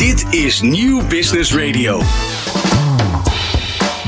Dit is Nieuw Business Radio.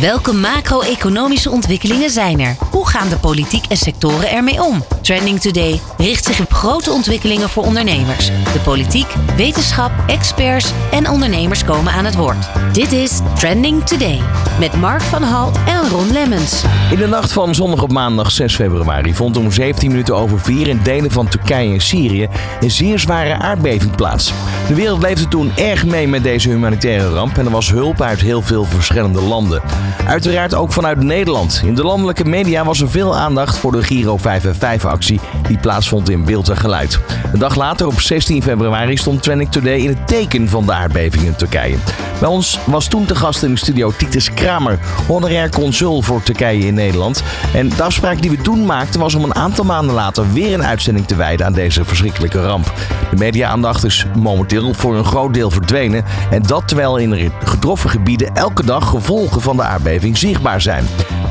Welke macro-economische ontwikkelingen zijn er? Hoe gaan de politiek en sectoren ermee om? Trending Today richt zich op grote ontwikkelingen voor ondernemers. De politiek, wetenschap, experts en ondernemers komen aan het woord. Dit is Trending Today met Mark van Hal en Ron Lemmens. In de nacht van zondag op maandag 6 februari vond om 17 minuten over 4 in delen van Turkije en Syrië een zeer zware aardbeving plaats. De wereld leefde toen erg mee met deze humanitaire ramp en er was hulp uit heel veel verschillende landen. Uiteraard ook vanuit Nederland. In de landelijke media was er veel aandacht voor de Giro 555-actie die plaatsvond in beeld en geluid. Een dag later, op 16 februari, stond Trending Today in het teken van de aardbeving in Turkije. Bij ons was toen te gast in de studio Titus Kramer, honorair consul voor Turkije in Nederland. En de afspraak die we toen maakten was om een aantal maanden later weer een uitzending te wijden aan deze verschrikkelijke ramp. De media-aandacht is momenteel voor een groot deel verdwenen. En dat terwijl in de getroffen gebieden elke dag gevolgen van de aardbeving zichtbaar zijn.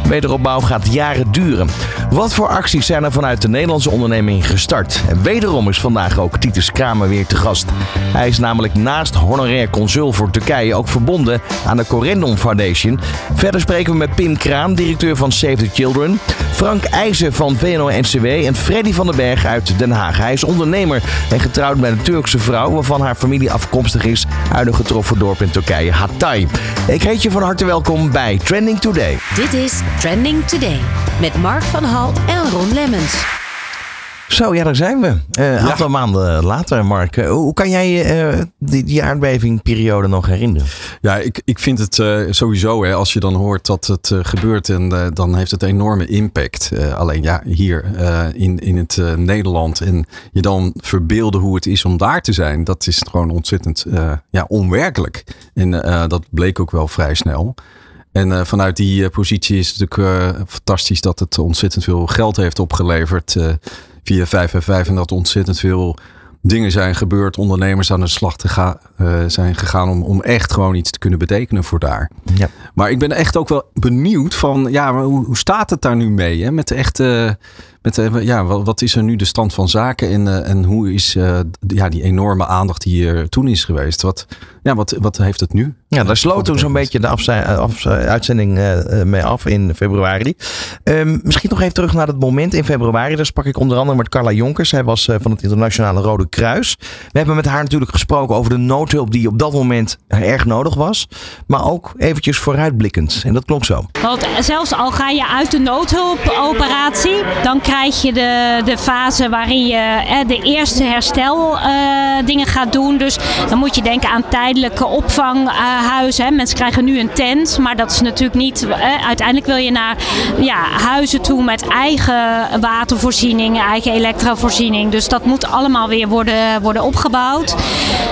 Wederopbouw gaat jaren duren. Wat voor acties zijn er vanuit de Nederlandse onderneming gestart? En wederom is vandaag ook Titus Kramer weer te gast. Hij is namelijk naast honorair consul voor Turkije ook verbonden aan de Corendon Foundation. Verder spreken we met Pim Kraan, directeur van Save the Children. Frank IJzer van VNO-NCW en Freddy van den Berg uit Den Haag. Hij is ondernemer en getrouwd met een Turkse vrouw waarvan haar familie afkomstig is uit een getroffen dorp in Turkije, Hatay. Ik heet je van harte welkom bij Trending Today. Dit is Trending Today met Mark van Hal en Ron Lemmens. Zo, ja, daar zijn we. Eh, Een aantal maanden later, Mark. Eh, hoe kan jij je eh, die, die aardbevingperiode nog herinneren? Ja, ik, ik vind het eh, sowieso, hè, als je dan hoort dat het eh, gebeurt, en eh, dan heeft het enorme impact. Eh, alleen ja, hier eh, in, in het eh, Nederland en je dan verbeelden hoe het is om daar te zijn, dat is gewoon ontzettend eh, ja, onwerkelijk. En eh, dat bleek ook wel vrij snel. En eh, vanuit die eh, positie is het natuurlijk eh, fantastisch dat het ontzettend veel geld heeft opgeleverd via 555 en dat ontzettend veel dingen zijn gebeurd, ondernemers aan de slag te ga, eh, zijn gegaan om, om echt gewoon iets te kunnen betekenen voor daar. Ja. Maar ik ben echt ook wel benieuwd van, ja, maar hoe, hoe staat het daar nu mee? Hè? Met de echte, met, ja, wat, wat is er nu de stand van zaken en, en hoe is ja, die enorme aandacht die er toen is geweest? Wat, ja, wat, wat heeft het nu? Ja, daar sloot toen zo'n beetje de afzij- eh, af- uitzending eh, eh, mee af in februari. Ehm, misschien nog even terug naar het moment in februari. Daar sprak ik onder andere met Carla Jonkers. Zij was eh, van het Internationale Rode Kruis. We hebben met haar natuurlijk gesproken over de noodhulp die op dat moment erg nodig was. Maar ook eventjes vooruitblikkend. En dat klonk zo. Want zelfs al ga je uit de noodhulpoperatie, dan krijg je de, de fase waarin je eh, de eerste hersteldingen dingen gaat doen. Dus dan moet je denken aan tijdelijke opvanghuizen. Mensen krijgen nu een tent, maar dat is natuurlijk niet. eh, uiteindelijk wil je naar ja, huizen toe met eigen watervoorziening, eigen elektrovoorziening. Dus dat moet allemaal weer worden, worden opgebouwd.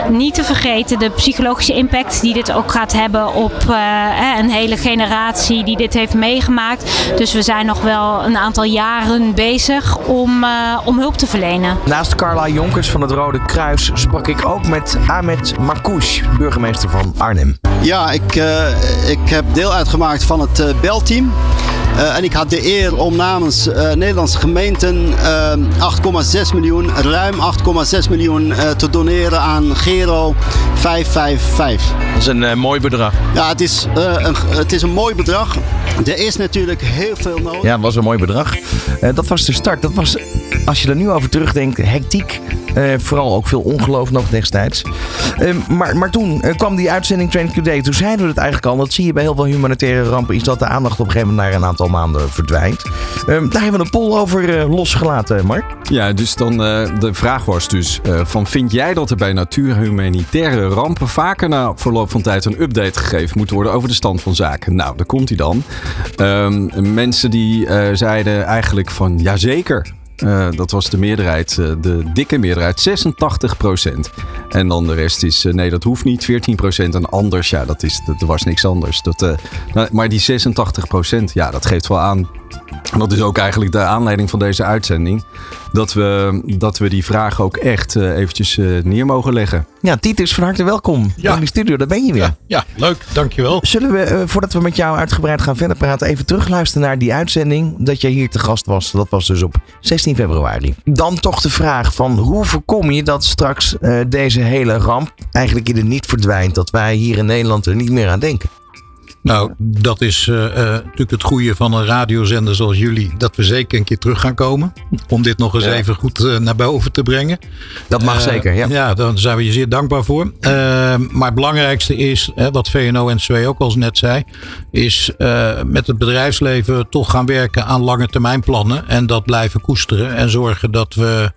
Niet te vergeten de psychologische impact die dit ook gaat hebben op eh, een hele generatie die dit heeft meegemaakt. Dus we zijn nog wel een aantal jaren bezig om, eh, om hulp te verlenen. Naast Carla Jonkers van het Rode Kruis sprak ik ook met Ahmed Marcouch, burgemeester van Arnhem. Ja, ik, eh, ik heb deel uitgemaakt van het eh, belteam. Eh, en ik had de eer om namens eh, Nederlandse gemeenten eh, 8,6 miljoen, ruim 8,6 miljoen eh, te doneren aan Gero 555. Dat is een mooi bedrag. Ja, het is, eh, een, het is een mooi bedrag. Er is natuurlijk heel veel nodig. Ja, dat was een mooi bedrag. Eh, dat was de start. Dat was, als je er nu over terugdenkt, hectiek. Eh, vooral ook veel ongeloof nog destijds. Eh, maar, maar toen eh, kwam die uitzending Training Today. Toen zeiden we het eigenlijk al. Dat zie je bij heel veel humanitaire rampen. Is dat de aandacht op een gegeven moment na een aantal maanden verdwijnt. Eh, daar hebben we een poll over eh, losgelaten, Mark. Ja, dus dan de vraag was dus van vind jij dat er bij natuurhumanitaire rampen vaker na verloop van tijd een update gegeven moet worden over de stand van zaken? Nou, daar komt hij dan. Ehm, mensen die zeiden eigenlijk van jazeker. Eh, dat was de meerderheid, eh, de dikke meerderheid, 86% En dan de rest is, eh, nee, dat hoeft niet, 14% En anders, ja, dat, is, dat er was niks anders. Dat, nou, maar die 86% ja, dat geeft wel aan dat is ook eigenlijk de aanleiding van deze uitzending. Dat we, dat we die vraag ook echt uh, eventjes uh, neer mogen leggen. Ja, Titus, van harte welkom ja. in de studio. Daar ben je weer. Ja, ja leuk. Dankjewel. Zullen we, uh, voordat we met jou uitgebreid gaan verder praten, even terugluisteren naar die uitzending dat jij hier te gast was. Dat was dus op 16 februari. Dan toch de vraag van hoe voorkom je dat straks deze hele ramp eigenlijk in het niet verdwijnt. Dat wij hier in Nederland er niet meer aan denken. Nou, dat is uh, uh, natuurlijk het goede van een radiozender zoals jullie. Dat we zeker een keer terug gaan komen. Om dit nog eens ja. even goed uh, naar boven te brengen. Dat mag zeker, ja. Ja, daar zijn we je zeer dankbaar voor. maar het belangrijkste is, wat VNO-NCW ook al net zei. Is met het bedrijfsleven toch gaan werken aan lange termijn plannen. En dat blijven koesteren. En zorgen dat we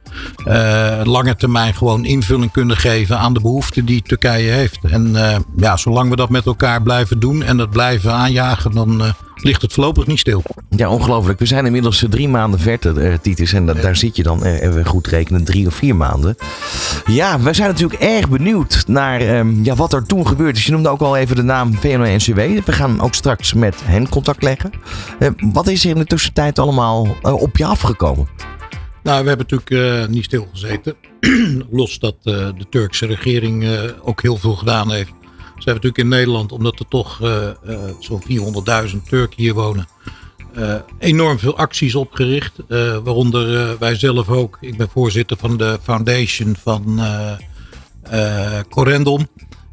lange termijn gewoon invulling kunnen geven aan de behoeften die Turkije heeft. En ja, zolang we dat met elkaar blijven doen. En dat blijven aanjagen, dan uh, ligt het voorlopig niet stil. Ja, ongelooflijk. We zijn inmiddels drie maanden verder, uh, Titus. En da daar zit je dan, even goed rekenen, drie of vier maanden. Ja, we zijn natuurlijk erg benieuwd naar um, ja, wat er toen gebeurd is. Je noemde ook al even de naam VNO-NCW. We gaan ook straks met hen contact leggen. wat is er in de tussentijd allemaal op je afgekomen? Nou, we hebben natuurlijk niet stilgezeten. Los dat de Turkse regering ook heel veel gedaan heeft ze hebben natuurlijk in Nederland, omdat er toch uh, uh, zo'n 400.000 Turken hier wonen, uh, enorm veel acties opgericht. waaronder wij zelf ook. Ik ben voorzitter van de foundation van Corendon.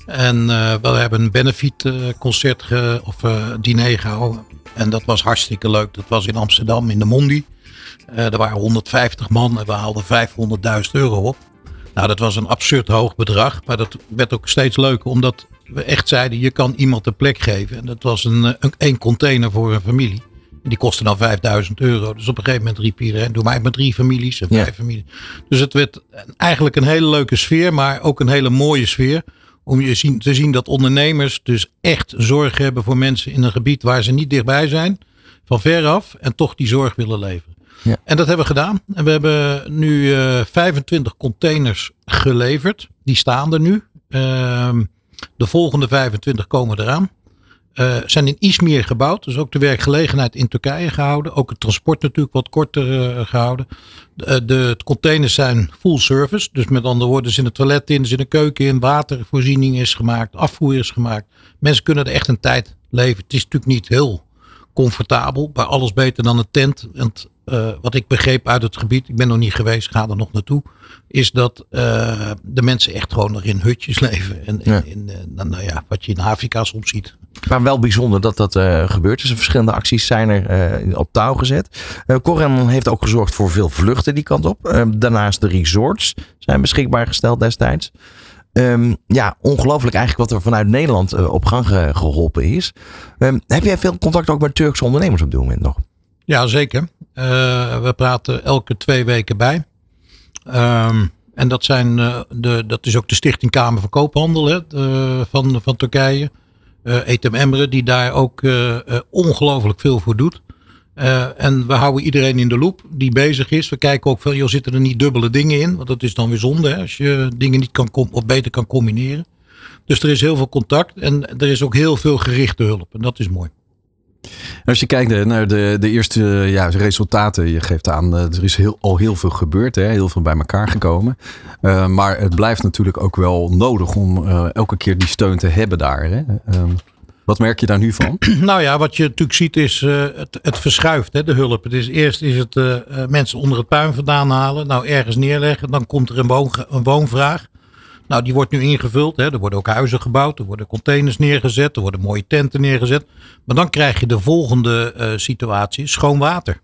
En we hebben een benefit concert ge, of diner gehouden. En dat was hartstikke leuk. Dat was in Amsterdam in de Mondi. er waren 150 man en we haalden 500.000 euro op. Nou, dat was een absurd hoog bedrag. Maar dat werd ook steeds leuker omdat we echt zeiden, je kan iemand een plek geven. En dat was een, eh, een, een container voor een familie. En die kostte dan 5000 euro. Dus op een gegeven moment riep iedereen, doe mij met drie families en vijf families. Dus het werd eigenlijk een hele leuke sfeer, maar ook een hele mooie sfeer. Om je zien, te zien dat ondernemers dus echt zorg hebben voor mensen in een gebied waar ze niet dichtbij zijn. Van veraf en toch die zorg willen leveren. Ja. En dat hebben we gedaan. En we hebben nu uh, eh, 25 containers geleverd. Die staan er nu. Uh, de volgende 25 komen eraan. Uh, zijn in Izmir gebouwd. Dus ook de werkgelegenheid in Turkije gehouden. Ook het transport natuurlijk wat korter uh, gehouden. De, uh, de, containers zijn full service. Dus met andere woorden, er zit een toilet in, er zit een keuken in, watervoorziening is gemaakt, afvoer is gemaakt. Mensen kunnen er echt een tijd leven. Het is natuurlijk niet heel comfortabel, maar alles beter dan een tent. En uh, wat ik begreep uit het gebied, ik ben nog niet geweest, ga er nog naartoe, is dat uh, de mensen echt gewoon nog in hutjes leven. En ja. in, uh, nou ja, wat je in Afrika soms ziet. Maar wel bijzonder dat dat gebeurt. Dus verschillende acties zijn er op touw gezet. Uh, heeft ook gezorgd voor veel vluchten die kant op. daarnaast de resorts zijn beschikbaar gesteld destijds. Um, ja, ongelooflijk eigenlijk wat er vanuit Nederland op gang ge geholpen is. Um, heb jij veel contact ook met Turkse ondernemers op dit moment nog? Ja, zeker. Uh, we praten elke twee weken bij. Um, en dat, zijn, uh, de, dat is ook de Stichting Kamer van Koophandel hè, van, van Turkije. Uh, Etem Emre, die daar ook ongelooflijk veel voor doet. en we houden iedereen in de loop die bezig is. We kijken ook veel, joh, zitten er niet dubbele dingen in? Want dat is dan weer zonde hè, als je dingen niet kan of beter kan combineren. Dus er is heel veel contact en er is ook heel veel gerichte hulp. En dat is mooi. Als je kijkt naar de, de eerste ja, resultaten, je geeft aan, eh, er is heel, al heel veel gebeurd, hè, heel veel bij elkaar gekomen. Maar het blijft natuurlijk ook wel nodig om elke keer die steun te hebben daar. Hè. Uh, wat merk je daar nu van? Nou ja, wat je natuurlijk ziet is het, het verschuift, hè, de hulp. Het eerst is het mensen onder het puin vandaan halen, nou ergens neerleggen. Dan komt er een, woon, een woonvraag. Nou, die wordt nu ingevuld. Hè. Er worden ook huizen gebouwd, er worden containers neergezet, er worden mooie tenten neergezet. Maar dan krijg je de volgende uh, situatie, schoon water.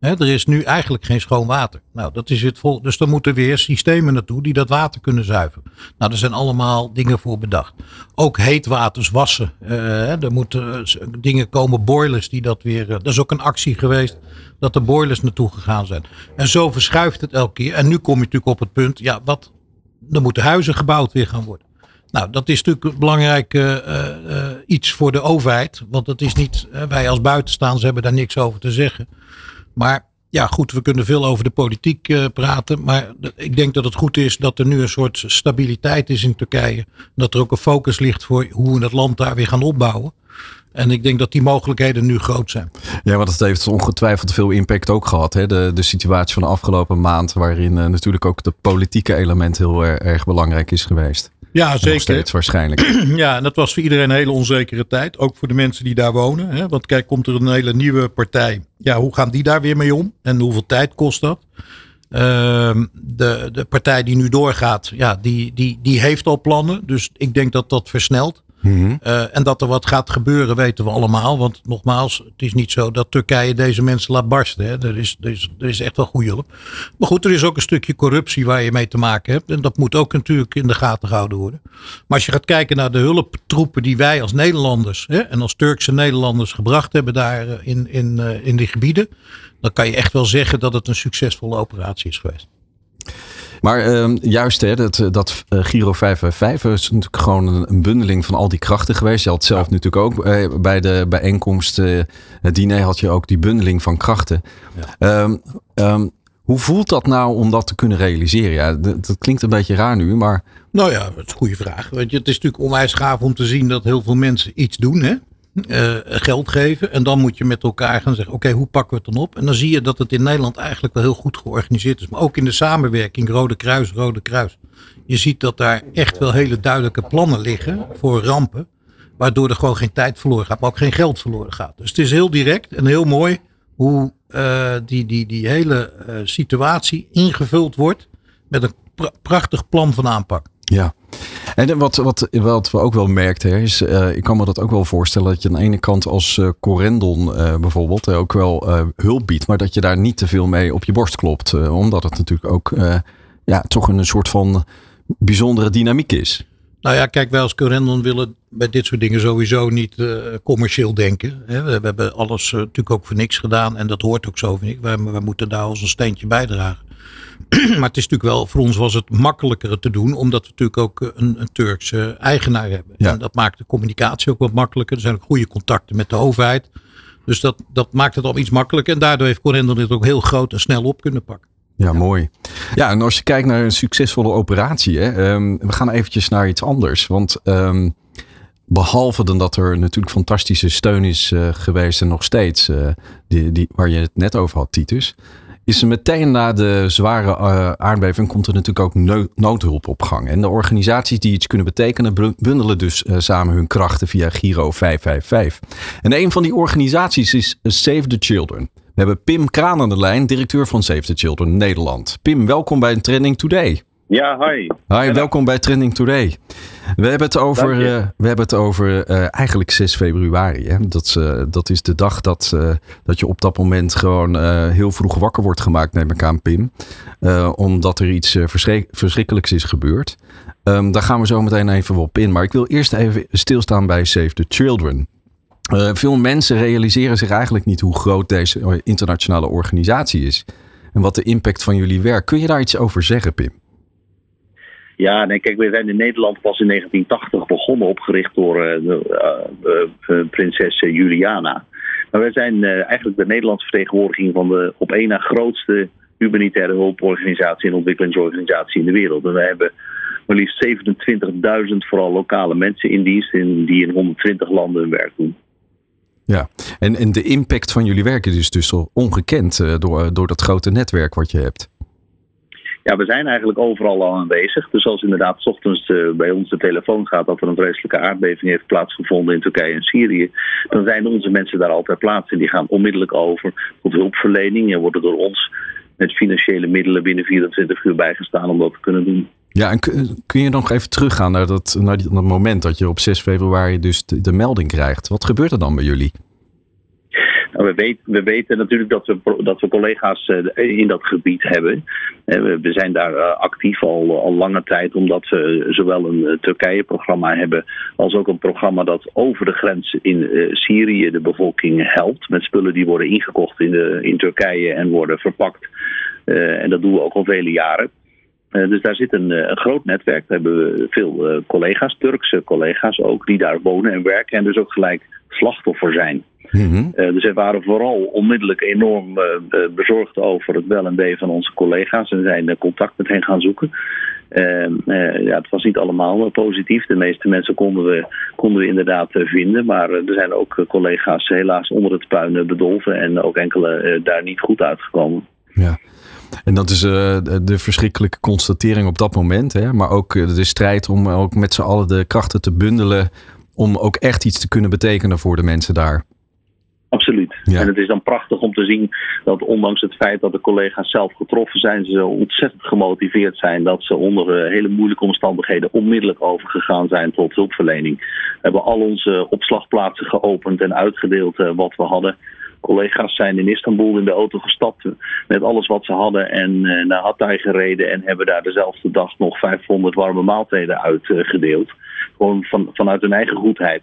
Hè, er is nu eigenlijk geen schoon water. Nou, dat is het vol. Dus dan moeten weer systemen naartoe die dat water kunnen zuiveren. Nou, er zijn allemaal dingen voor bedacht. Ook heetwaters wassen. Uh, er moeten uh, dingen komen, boilers die dat weer. Uh, dat is ook een actie geweest dat de boilers naartoe gegaan zijn. En zo verschuift het elke keer. En nu kom je natuurlijk op het punt, ja, wat er moeten huizen gebouwd weer gaan worden. Nou, dat is natuurlijk belangrijk uh, uh, iets voor de overheid. Want dat is niet, wij als buitenstaanders hebben daar niks over te zeggen. Maar ja, goed, we kunnen veel over de politiek praten. Maar ik denk dat het goed is dat er nu een soort stabiliteit is in Turkije. Dat er ook een focus ligt voor hoe we het land daar weer gaan opbouwen. En ik denk dat die mogelijkheden nu groot zijn. Ja, want het heeft ongetwijfeld veel impact ook gehad. Hè? De, de situatie van de afgelopen maand, waarin uh, natuurlijk ook de politieke element heel erg, erg belangrijk is geweest. Ja, zeker. Steeds waarschijnlijk. Ja, en dat was voor iedereen een hele onzekere tijd. Ook voor de mensen die daar wonen. Hè? Want kijk, komt er een hele nieuwe partij. Ja, hoe gaan die daar weer mee om? En hoeveel tijd kost dat? Uh, de, de partij die nu doorgaat, ja, die, die, die heeft al plannen. Dus ik denk dat dat versnelt. Mhm. Eh, en dat er wat gaat gebeuren weten we allemaal. Want nogmaals, het is niet zo dat Turkije deze mensen laat barsten. Hè. Er, is, er, is, echt wel goede hulp. Maar goed, er is ook een stukje corruptie waar je mee te maken hebt. En dat moet ook natuurlijk in de gaten gehouden worden. Maar als je gaat kijken naar de hulptroepen die wij als Nederlanders hè, en als Turkse Nederlanders gebracht hebben daar eh, in, in, uh, in die gebieden. Dan kan je echt wel zeggen dat het een succesvolle operatie is geweest. Maar uh, juist, hè, dat, eh, dat uh, Giro 555 is natuurlijk gewoon een, bundeling van al die krachten geweest. Je had zelf natuurlijk ook uh, bij de bijeenkomst, het diner had je ook die bundeling van krachten. Ja. Um, um, hoe voelt dat nou om dat te kunnen realiseren? Ja, dat, dat, klinkt een beetje raar nu, maar... Nou ja, dat is een goede vraag. Weet je, het is natuurlijk onwijs gaaf om te zien dat heel veel mensen iets doen. Hè? Uh, geld geven. En dan moet je met elkaar gaan zeggen: oké, hoe pakken we het dan op? En dan zie je dat het in Nederland eigenlijk wel heel goed georganiseerd is. Maar ook in de samenwerking, Rode Kruis, Rode Kruis. Je ziet dat daar echt wel hele duidelijke plannen liggen voor rampen. Waardoor er gewoon geen tijd verloren gaat, maar ook geen geld verloren gaat. Dus het is heel direct en heel mooi hoe uh, die, die, die hele uh, situatie ingevuld wordt met een pr prachtig plan van aanpak. Ja. En wat, wat, wat we ook wel merkten, is, uh, ik kan me dat ook wel voorstellen, dat je aan de ene kant als uh, Corendon uh, bijvoorbeeld ook wel hulp biedt, maar dat je daar niet te veel mee op je borst klopt. omdat het natuurlijk ook ja, toch een soort van bijzondere dynamiek is. Nou ja, kijk, wij als Corendon willen bij dit soort dingen sowieso niet commercieel denken. We, we, hebben alles natuurlijk ook voor niks gedaan en dat hoort ook zo, vind ik. Wij moeten daar als een steentje bijdragen. maar het is natuurlijk wel, voor ons was het makkelijker te doen, omdat we natuurlijk ook eh, een, een Turkse eigenaar hebben. Ja. En dat maakt de communicatie ook wat makkelijker. Er zijn ook goede contacten met de overheid. Dus dat, dat maakt het al iets makkelijker. En daardoor heeft Corendon dit ook heel groot en snel op kunnen pakken. Ja, mooi. Ja, en als je kijkt naar een succesvolle operatie, hè, um, we gaan eventjes naar iets anders. Want um, behalve dan dat er natuurlijk fantastische steun is uh, geweest en nog steeds, uh, die, die, waar je het net over had, Titus is er meteen na de zware uh, aardbeving komt er natuurlijk ook noodhulp op gang. En de organisaties die iets kunnen betekenen bundelen dus uh, samen hun krachten via Giro 555. En een van die organisaties is Save the Children. We hebben Pim Kraan aan de lijn, directeur van Save the Children Nederland. Pim, welkom bij Trending Today. Ja, hi. Hi, welkom bij Trending Today. We hebben het over, uh, we hebben het over uh, eigenlijk 6 februari. Hè? Dat, uh, dat is de dag dat, dat je op dat moment gewoon heel vroeg wakker wordt gemaakt, neem ik aan, Pim. omdat er iets verschrik verschrikkelijks is gebeurd. Um, daar gaan we zo meteen even op in. Maar ik wil eerst even stilstaan bij Save the Children. veel mensen realiseren zich eigenlijk niet hoe groot deze internationale organisatie is. En wat de impact van jullie werk. Kun je daar iets over zeggen, Pim? Ja, nee, kijk, we zijn in Nederland pas in 1980 begonnen, opgericht door uh, uh, uh, prinses Juliana. Maar wij zijn eigenlijk de Nederlandse vertegenwoordiging van de op één na grootste humanitaire hulporganisatie en ontwikkelingsorganisatie in de wereld. En we hebben maar liefst 27.000 vooral lokale mensen in dienst in, die in 120 landen hun werk doen. Ja, en, en de impact van jullie werk is dus ongekend door, door dat grote netwerk wat je hebt ja, we zijn eigenlijk overal al aanwezig. Dus als inderdaad s ochtends uh, bij ons de telefoon gaat dat er een vreselijke aardbeving heeft plaatsgevonden in Turkije en Syrië, dan zijn onze mensen daar altijd plaats. En die gaan onmiddellijk over tot hulpverlening en worden door ons met financiële middelen binnen 24 uur bijgestaan om dat te kunnen doen. Ja, en kun je nog even teruggaan naar dat, naar dat moment dat je op 6 februari dus de melding krijgt? Wat gebeurt er dan bij jullie? We, weten, we weten natuurlijk dat we, dat we collega's eh, in dat gebied hebben. We zijn daar eh, actief al, al lange tijd, omdat we zowel een eh, Turkije-programma hebben als ook een programma dat over de grens in Syrië de bevolking helpt. Met spullen die worden ingekocht in, de, in Turkije en worden verpakt. en dat doen we ook al vele jaren. dus daar zit een, groot netwerk. We hebben veel collega's, Turkse collega's ook, die daar wonen en werken en dus ook gelijk slachtoffer zijn. Mm dus wij waren vooral onmiddellijk enorm uh, bezorgd over het wel en wee van onze collega's en zijn contact met hen gaan zoeken. Uh, ja, het was niet allemaal positief. De meeste mensen konden we, konden we inderdaad vinden. Maar er zijn ook collega's helaas onder het puin bedolven en ook enkele daar niet goed uitgekomen. Ja. En dat is de verschrikkelijke constatering op dat moment. Hè? Maar ook de strijd om ook met z'n allen de krachten te bundelen. Om ook echt iets te kunnen betekenen voor de mensen daar. Absoluut. En het is dan prachtig om te zien dat ondanks het feit dat de collega's zelf getroffen zijn, ze ontzettend gemotiveerd zijn dat ze onder hele moeilijke omstandigheden onmiddellijk overgegaan zijn tot hulpverlening. We hebben al onze opslagplaatsen geopend en uitgedeeld wat we hadden collega's zijn in Istanbul in de auto gestapt met alles wat ze hadden en naar Hatay gereden en hebben daar dezelfde dag nog 500 warme maaltijden uitgedeeld. Gewoon van, vanuit hun eigen goedheid.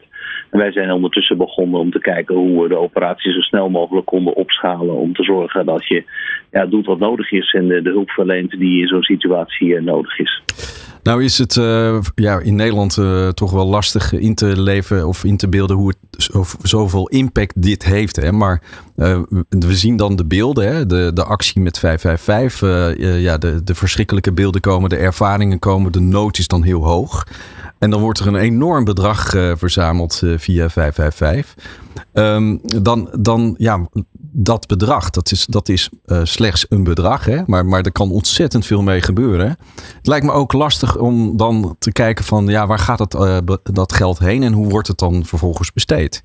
En wij zijn ondertussen begonnen om te kijken hoe we de operatie zo snel mogelijk konden opschalen. Om te zorgen dat je ja, doet wat nodig is en de, de hulp verleent die in zo'n situatie uh, nodig is. Nou is het uh, ja, in Nederland uh, toch wel lastig in te leven of in te beelden hoe het zoveel impact dit heeft. Hè? Maar we zien dan de beelden, hè? De, de actie met 555. ja, de, de verschrikkelijke beelden komen, de ervaringen komen, de nood is dan heel hoog. En dan wordt er een enorm bedrag uh, verzameld uh, via 555. Um, dan, dan, ja, dat bedrag, dat is, dat is uh, slechts een bedrag, hè? Maar, maar er kan ontzettend veel mee gebeuren. Het lijkt me ook lastig om dan te kijken van, ja, waar gaat het, dat geld heen en hoe wordt het dan vervolgens besteed?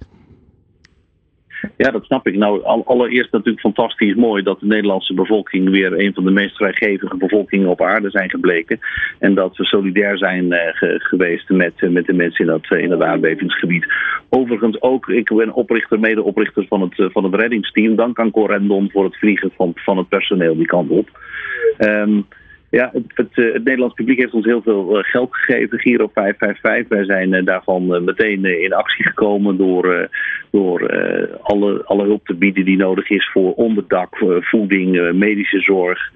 Ja, dat snap ik. Nou, allereerst natuurlijk fantastisch mooi dat de Nederlandse bevolking weer een van de meest vrijgevige bevolkingen op aarde zijn gebleken. En dat we solidair zijn uh, geweest met, uh, met de mensen in dat, uh, in dat aardbevingsgebied. Overigens ook, ik ben oprichter, medeoprichter van het, van het reddingsteam. Dank aan Corendon voor het vliegen van, van het personeel die kant op. Um, ja, het, eh, het, Nederlands publiek heeft ons heel veel eh, geld gegeven, Giro 555. Wij zijn eh, daarvan meteen in actie gekomen door, door alle, alle hulp te bieden die nodig is voor onderdak, voeding, medische zorg,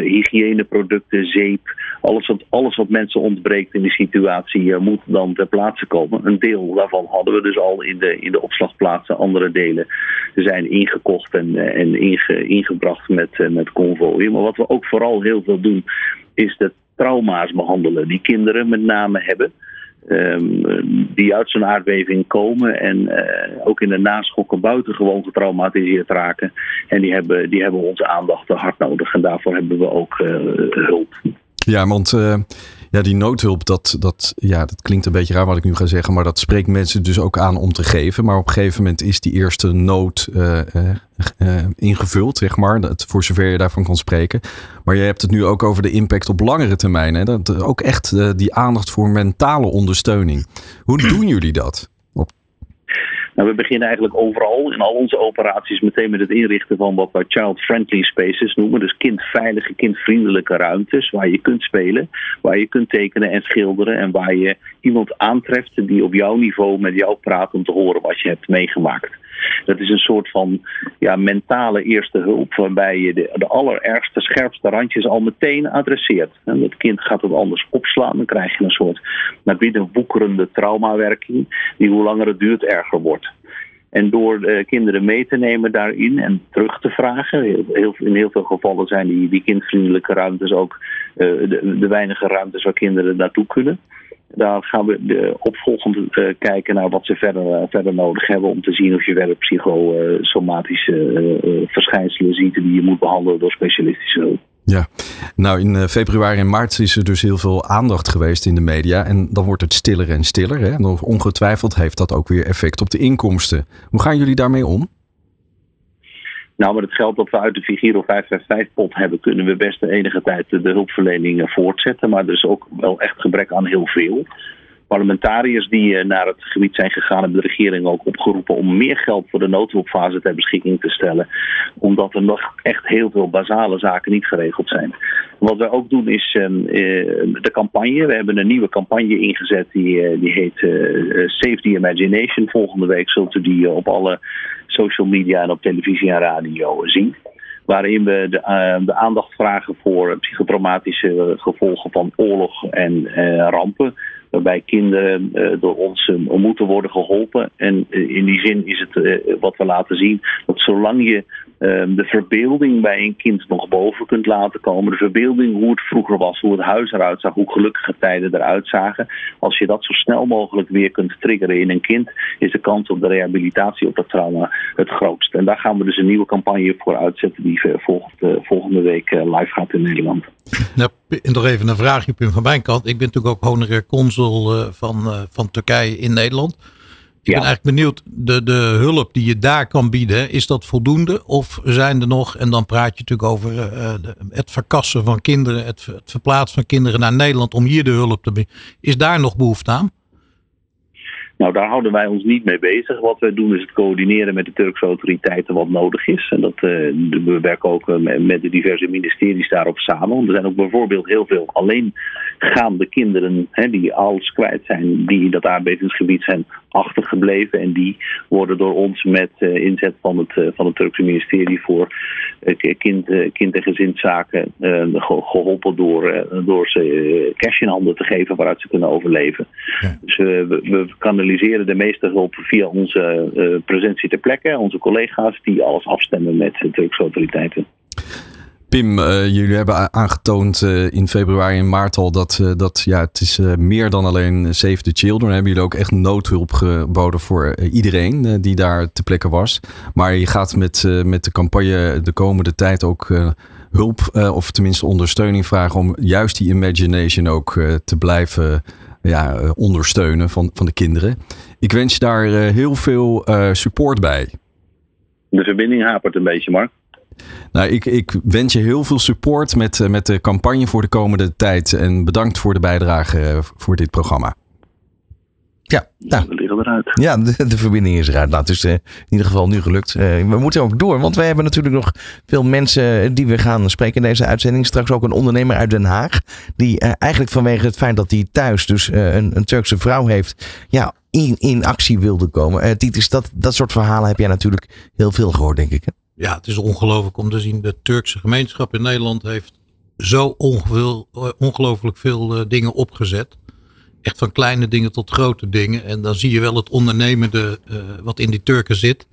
hygiëneproducten, zeep. Alles wat, alles wat mensen ontbreekt in die situatie moet dan ter plaatse komen. Een deel daarvan hadden we dus al in de, in de opslagplaatsen. Andere delen zijn ingekocht en, en inge, ingebracht met, met. Maar wat we ook vooral heel veel doen, is de trauma's behandelen die kinderen met name hebben. Um, die uit zo'n aardbeving komen en uh, ook in de naschokken buitengewoon getraumatiseerd raken. En die hebben, die hebben onze aandacht hard nodig en daarvoor hebben we ook uh, hulp. Ja, want uh, ja, die noodhulp, dat, dat, ja, dat klinkt een beetje raar wat ik nu ga zeggen, maar dat spreekt mensen dus ook aan om te geven. Maar op een gegeven moment is die eerste nood uh, uh, ingevuld, zeg maar, dat, voor zover je daarvan kan spreken. Maar je hebt het nu ook over de impact op langere termijn. Hè? Dat, ook echt die aandacht voor mentale ondersteuning. Hoe doen jullie dat? Nou, we beginnen eigenlijk overal in al onze operaties meteen met het inrichten van wat we child-friendly spaces noemen. Dus kindveilige, kindvriendelijke ruimtes waar je kunt spelen, waar je kunt tekenen en schilderen en waar je iemand aantreft die op jouw niveau met jou praat om te horen wat je hebt meegemaakt. Dat is een soort van ja, mentale eerste hulp, waarbij je de, de allerergste, scherpste randjes al meteen adresseert. En het kind gaat het anders opslaan, dan krijg je een soort naar binnen woekerende traumawerking, die hoe langer het duurt erger wordt. En door uh, kinderen mee te nemen daarin en terug te vragen. In heel veel gevallen zijn die, kindvriendelijke ruimtes ook uh, de, de, weinige ruimtes waar kinderen naartoe kunnen. Daar gaan we de opvolgend uh, kijken naar wat ze verder, verder nodig hebben om te zien of je verder psychosomatische verschijnselen ziet die je moet behandelen door specialistische hulp. Ja, nou in eh, februari en maart is er dus heel veel aandacht geweest in de media. En dan wordt het stiller en stiller. Hè? En ongetwijfeld heeft dat ook weer effect op de inkomsten. Hoe gaan jullie daarmee om? Nou, met het geld dat we uit de Vigiro 555-pot hebben, kunnen we best de enige tijd de hulpverlening eh, voortzetten. Maar er is ook wel echt gebrek aan heel veel parlementariërs die eh, naar het gebied zijn gegaan, hebben de regering ook opgeroepen om meer geld voor de noodhulpfase ter beschikking te stellen. Omdat er nog echt heel veel basale zaken niet geregeld zijn. Wat wij ook doen is ehm, eh, de campagne. We hebben een nieuwe campagne ingezet die, die heet Save the Imagination. Volgende week zult u die op alle social media en op televisie en radio zien. Waarin we de, de, aandacht vragen voor psychotraumatische gevolgen van oorlog en rampen waarbij kinderen uh, door ons uh, moeten worden geholpen. En uh, in die zin is het wat we laten zien dat zolang je ehm, de verbeelding bij een kind nog boven kunt laten komen. De verbeelding hoe het vroeger was, hoe het huis eruit zag, hoe gelukkige tijden eruit zagen. Als je dat zo snel mogelijk weer kunt triggeren in een kind, is de kans op de rehabilitatie op dat trauma het grootst. En daar gaan we dus een nieuwe campagne voor uitzetten die volgende, volgende week live gaat in Nederland. Nou, nog even een vraagje, Pim van mijn kant. Ik ben natuurlijk ook honorair consul van, van Turkije in Nederland. Ik ben eigenlijk benieuwd, de, de hulp die je daar kan bieden, is dat voldoende? Of zijn er nog, en dan praat je natuurlijk over uh, het verkassen van kinderen, het, het, verplaatsen van kinderen naar Nederland om hier de hulp te bieden. Is daar nog behoefte aan? Nou, daar houden wij ons niet mee bezig. Wat wij doen is het coördineren met de Turkse autoriteiten wat nodig is. En dat, uh, we werken ook met de diverse ministeries daarop samen. Want er zijn ook bijvoorbeeld heel veel alleengaande kinderen hè, die alles kwijt zijn, die in dat aardbevingsgebied zijn achtergebleven. En die worden door ons met uh, inzet van het, van het Turkse ministerie voor kind, kind- en gezinszaken geholpen door, door ze cash in handen te geven waaruit ze kunnen overleven. Ja. Dus we, we kanaliseren de meeste hulp via onze uh, presentie ter plekke. Onze collega's die alles afstemmen met de Turkse autoriteiten. Pim, uh, jullie hebben aangetoond uh, in februari en maart al dat, dat ja, het is meer dan alleen Save the Children. Hebben jullie ook echt noodhulp geboden voor iedereen die daar te plekke was. Maar je gaat met, met de campagne de komende tijd ook hulp of tenminste ondersteuning vragen om juist die imagination ook te blijven ja, ondersteunen van, van de kinderen. Ik wens je daar heel veel support bij. De verbinding hapert een beetje, Mark. Nou, ik, ik wens je heel veel support met, met de campagne voor de komende tijd. En bedankt voor de bijdrage voor dit programma. Ja, nou, we liggen eruit. Ja, de, de, verbinding is eruit. Nou, het is uh, in ieder geval nu gelukt. Uh, we moeten ook door, want wij hebben natuurlijk nog veel mensen die we gaan spreken in deze uitzending. Straks ook een ondernemer uit Den Haag. Die uh, eigenlijk vanwege het feit dat hij thuis dus een, een, Turkse vrouw heeft, ja, in, in actie wilde komen. Titus, dat, dat soort verhalen heb jij natuurlijk heel veel gehoord, denk ik. Hè? Ja, het is ongelooflijk om te zien. De Turkse gemeenschap in Nederland heeft zo ongelooflijk veel dingen opgezet echt van kleine dingen tot grote dingen. En dan zie je wel het ondernemende uh, wat in die Turken zit.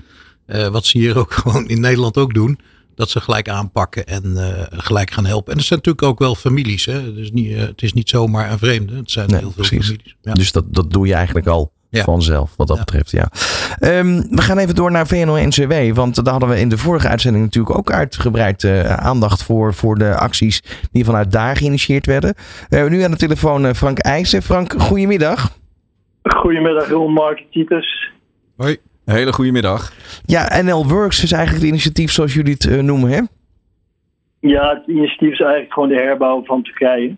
Uh, wat ze hier ook gewoon in Nederland ook doen. Dat ze gelijk aanpakken en uh, gelijk gaan helpen. En het zijn natuurlijk ook wel families. Hè? Dus niet, het is niet zomaar een vreemde. Het zijn nee, heel veel precies. families. Ja. Dus dat, dat doe je eigenlijk al ja. vanzelf, wat dat ja. betreft. Ja. Um, we gaan even door naar VNO-NCW. Want daar hadden we in de vorige uitzending natuurlijk ook uitgebreid uh, aandacht voor, voor de acties die vanuit daar geïnitieerd werden. We hebben nu aan de telefoon uh, Frank IJzen. Frank, goedemiddag. Goedemiddag, Ron Mark Titus. Hoi, hele goede middag. Ja, NL Works is eigenlijk het initiatief zoals jullie het uh, noemen, hè? Ja, het initiatief is eigenlijk gewoon de herbouw van Turkije.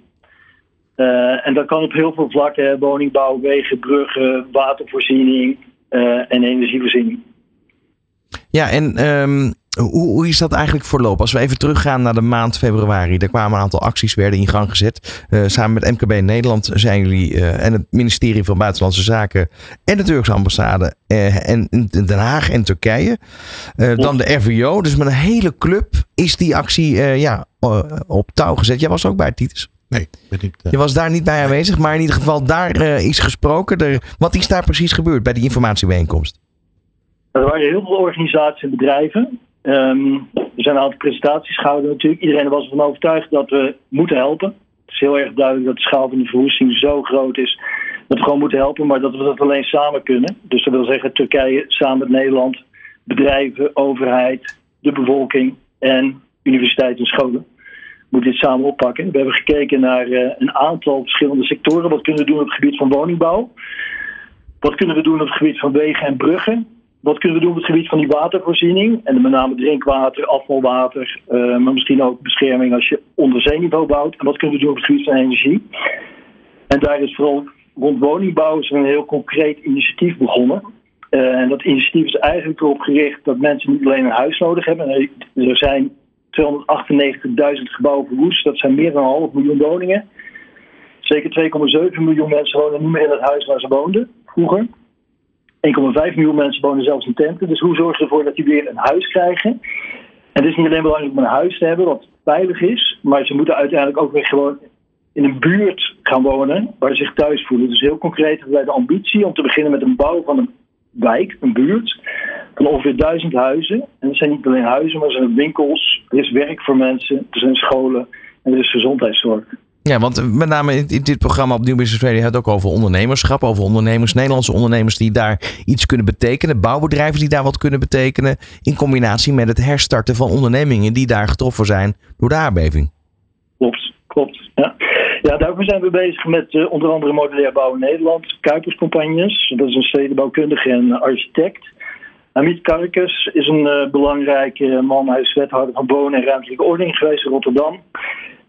Uh, en dat kan op heel veel vlakken: woningbouw, wegen, bruggen, watervoorziening uh, en energievoorziening. Ja, en um, hoe, hoe, is dat eigenlijk verlopen? Als we even teruggaan naar de maand februari. Er kwamen een aantal acties werden in gang gezet. Uh, samen met MKB Nederland zijn jullie en het ministerie van Buitenlandse Zaken en de Turkse ambassade en Den Haag en Turkije. dan de RVO. Dus met een hele club is die actie ja, op touw gezet. Jij was ook bij Titus. Nee, ben niet, uh... Je was daar niet bij aanwezig, maar in ieder geval daar uh, is gesproken. Er, wat is daar precies gebeurd bij die informatiebijeenkomst? Er waren heel veel organisaties en bedrijven. Um, er zijn een aantal presentaties gehouden natuurlijk. Iedereen was ervan overtuigd dat we moeten helpen. Het is heel erg duidelijk dat de schaal van de verwoesting zo groot is dat we gewoon moeten helpen, maar dat we dat alleen samen kunnen. Dus dat wil zeggen Turkije samen met Nederland, bedrijven, overheid, de bevolking en universiteiten en scholen moet dit samen oppakken. We hebben gekeken naar uh, een aantal verschillende sectoren. Wat kunnen we doen op het gebied van woningbouw? Wat kunnen we doen op het gebied van wegen en bruggen? Wat kunnen we doen op het gebied van die watervoorziening? En met name drinkwater, afvalwater, uh, maar misschien ook bescherming als je onder zeeniveau bouwt. En wat kunnen we doen op het gebied van energie? En daar is vooral rond woningbouw is een heel concreet initiatief begonnen. Uh, en dat initiatief is eigenlijk erop gericht dat mensen niet alleen een huis nodig hebben. Er zijn 298.000 gebouwen verwoest. Dat zijn meer dan een half miljoen woningen. Zeker 2,7 miljoen mensen wonen niet meer in het huis waar ze woonden vroeger. 1,5 miljoen mensen wonen zelfs in tenten. Dus hoe zorg je ervoor dat die weer een huis krijgen? En het is niet alleen belangrijk om een huis te hebben wat veilig is, maar ze moeten uiteindelijk ook weer gewoon in een buurt gaan wonen waar ze zich thuis voelen. Dus heel concreet hebben wij de ambitie om te beginnen met een bouw van een wijk, een buurt, van ongeveer duizend huizen. En dat zijn niet alleen huizen, maar er zijn winkels, er is werk voor mensen, er zijn scholen en er is gezondheidszorg. Ja, want met name in, in dit programma op Nieuw Business Radio het ook over ondernemerschap, over ondernemers, Nederlandse ondernemers die daar iets kunnen betekenen, bouwbedrijven die daar wat kunnen betekenen, in combinatie met het herstarten van ondernemingen die daar getroffen zijn door de aardbeving. Klopt, klopt. Ja. Ja, daarvoor zijn we bezig met uh, onder andere modulair bouwen Nederland, Kuiperscampagnes. Dat is een stedenbouwkundige en architect. Amit Karkes is een uh, belangrijke man. Hij is wethouder van wonen en ruimtelijke ordening geweest in Rotterdam.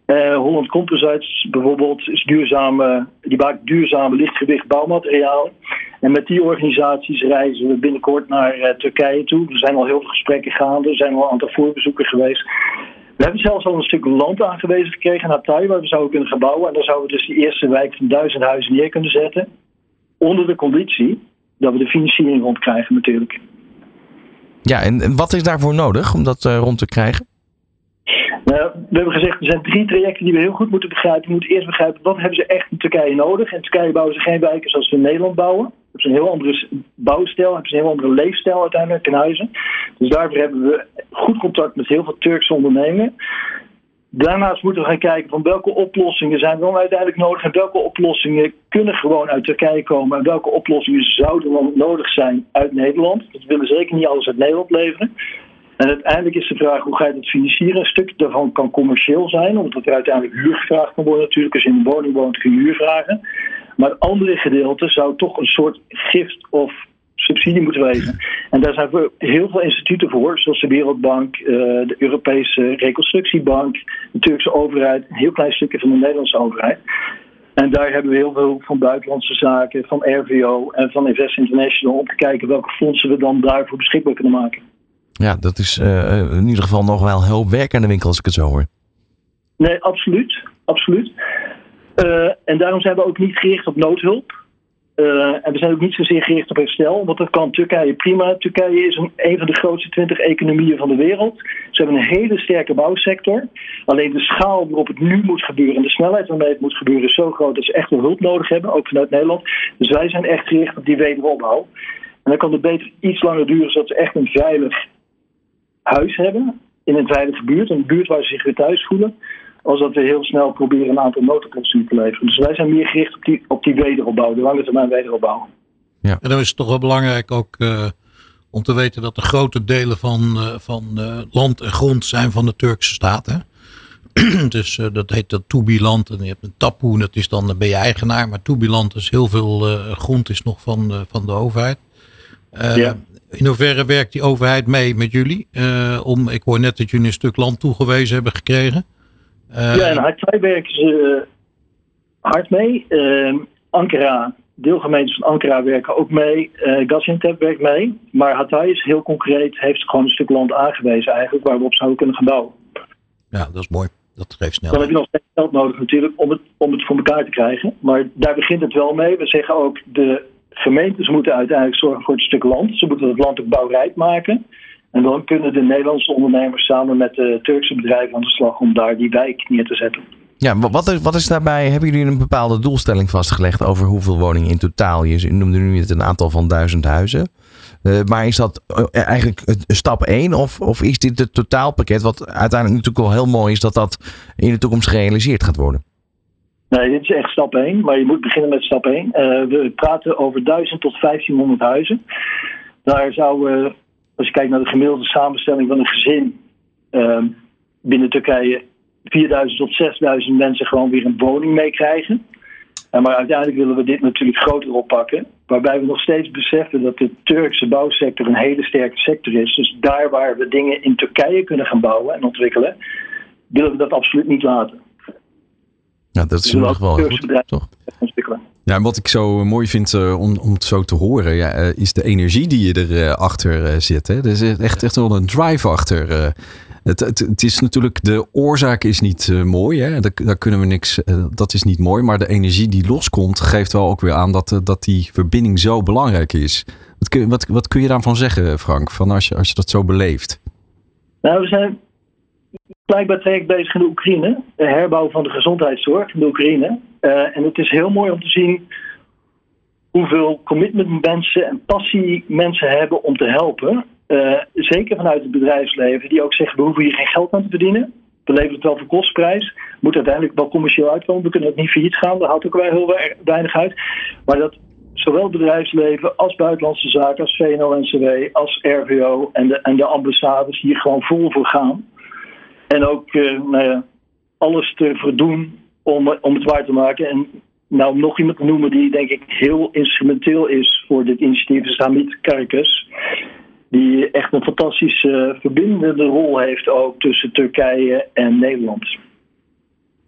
Uh, Holland Composites bijvoorbeeld is duurzame, die maakt duurzame lichtgewicht bouwmaterialen. En met die organisaties reizen we binnenkort naar uh, Turkije toe. Er zijn al heel veel gesprekken gaande, er zijn al een aantal voorbezoeken geweest. We hebben zelfs al een stuk land aangewezen gekregen naar Thai, waar we zouden kunnen gaan bouwen. En dan zouden we dus die eerste wijk van duizend huizen neer kunnen zetten. Onder de conditie dat we de financiering rondkrijgen natuurlijk. Ja, en, wat is daarvoor nodig om dat uh, rond te krijgen? Nou, we hebben gezegd, er zijn drie trajecten die we heel goed moeten begrijpen. We moeten eerst begrijpen, wat hebben ze echt in Turkije nodig? In Turkije bouwen ze geen wijken zoals we in Nederland bouwen. Hebben ze een heel andere bouwstijl, hebben ze een heel andere leefstijl uiteindelijk in huizen. Dus daarvoor hebben we goed contact met heel veel Turkse ondernemingen. Daarnaast moeten we gaan kijken van welke oplossingen zijn dan uiteindelijk nodig en welke oplossingen kunnen gewoon uit Turkije komen en welke oplossingen zouden dan nodig zijn uit Nederland. Dat willen zeker niet alles uit Nederland leveren. En uiteindelijk is de vraag hoe ga je dat financieren. Een stuk daarvan kan commercieel zijn, omdat er uiteindelijk huur gevraagd kan worden natuurlijk. Als je in een woning woont kun je huur vragen. Maar het andere gedeelte zou toch een soort gift of subsidie moeten wezen. En daar zijn heel veel instituten voor, zoals de Wereldbank, de Europese Reconstructiebank, de Turkse overheid, een heel klein stukje van de Nederlandse overheid. En daar hebben we heel veel van buitenlandse zaken, van RVO en van Invest International om te kijken welke fondsen we dan daarvoor beschikbaar kunnen maken. Ja, dat is uh, in ieder geval nog wel heel werk aan de winkel als ik het zo hoor. Nee, absoluut. absoluut. Uh, en daarom zijn we ook niet gericht op noodhulp. Uh, en we zijn ook niet zozeer gericht op herstel, want dat kan Turkije prima. Turkije is een, een van de grootste 20 economieën van de wereld. Ze hebben een hele sterke bouwsector. Alleen de schaal waarop het nu moet gebeuren en de snelheid waarmee het moet gebeuren is zo groot dat ze echt wel hulp nodig hebben, ook vanuit Nederland. Dus wij zijn echt gericht op die wederopbouw. En dan kan het beter iets langer duren, zodat ze echt een veilig huis hebben in een veilige buurt, een buurt waar ze zich weer thuis voelen, als dat we heel snel proberen een aantal noodoplossingen te leveren. Dus wij zijn meer gericht op die, op die wederopbouw, de lange termijn wederopbouw. Ja. En dan is het toch wel belangrijk ook uh, om te weten dat de grote delen van, uh, van uh, land en grond zijn van de Turkse staat. Hè? dus dat heet dat Toebiland en je hebt een tapoe, dat is dan, dan ben je eigenaar. Maar Toebiland is heel veel grond is nog van, van de overheid. Ja. In hoeverre werkt die overheid mee met jullie? Uh, om, ik hoor net dat jullie een stuk land toegewezen hebben gekregen. Uh, ja, en werken ze uh, hard mee. Ankara, deelgemeentes van Ankara werken ook mee. Uh, Gaziantep werkt mee. Maar Hatay is heel concreet, heeft gewoon een stuk land aangewezen eigenlijk waar we op zouden kunnen gaan bouwen. Ja, dat is mooi. Dat geeft snel. Dan heb je nog steeds geld nodig natuurlijk om het, om het voor elkaar te krijgen. Maar daar begint het wel mee. We zeggen ook de gemeentes moeten uiteindelijk zorgen voor het stuk land. Ze moeten het land ook bouwrijk maken. En dan kunnen de Nederlandse ondernemers samen met de Turkse bedrijven aan de slag om daar die wijk neer te zetten. Ja, wat is, wat is daarbij? Hebben jullie een bepaalde doelstelling vastgelegd over hoeveel woningen in totaal? Je noemde nu het een aantal van duizend huizen. Uh, maar is dat uh, eigenlijk stap 1 of, of is dit het totaalpakket wat uiteindelijk natuurlijk wel heel mooi is dat dat in de toekomst gerealiseerd gaat worden? Nee, dit is echt stap 1, maar je moet beginnen met stap 1. Uh, we praten over 1000 tot 1500 huizen. Daar zouden, als je kijkt naar de gemiddelde samenstelling van een gezin uh, binnen Turkije, 4000 tot 6000 mensen gewoon weer een woning meekrijgen. Maar uiteindelijk willen we dit natuurlijk groter oppakken. Waarbij we nog steeds beseffen dat de Turkse bouwsector een hele sterke sector is. Dus daar waar we dingen in Turkije kunnen gaan bouwen en ontwikkelen, willen we dat absoluut niet laten. Ja, dat is nog wel goed, toch? Ja, wat ik zo mooi vind uh, om, om het zo te horen, ja, uh, is de energie die je erachter uh, zit. Hè? Er is echt, echt wel een drive achter. Het, het, het, is natuurlijk, de oorzaak is niet mooi. Hè? Daar, daar, kunnen we niks, dat is niet mooi. Maar de energie die loskomt, geeft wel ook weer aan dat, dat die verbinding zo belangrijk is. Wat kun, wat, wat kun je daarvan zeggen, Frank, van als, je, als je dat zo beleeft? Nou, we zijn blijkbaar traject bezig in de Oekraïne. De herbouw van de gezondheidszorg in de Oekraïne. Uh, en het is heel mooi om te zien hoeveel commitment mensen en passie mensen hebben om te helpen. zeker vanuit het bedrijfsleven, die ook zeggen: we hoeven hier geen geld aan te verdienen. We leveren het wel voor kostprijs. Moet uiteindelijk wel commercieel uitkomen. We kunnen het niet failliet gaan. Daar houdt ook wel heel weinig uit. Maar dat zowel bedrijfsleven als buitenlandse zaken, als VNO-NCW, als RVO en de, en de ambassades hier gewoon vol voor gaan. En ook uh, nou ja, alles te verdoen om, om het waar te maken. En nou, om nog iemand te noemen die denk ik heel instrumenteel is voor dit initiatief, is Hamid Karkas. Die echt een fantastische verbindende rol heeft ook tussen Turkije en Nederland.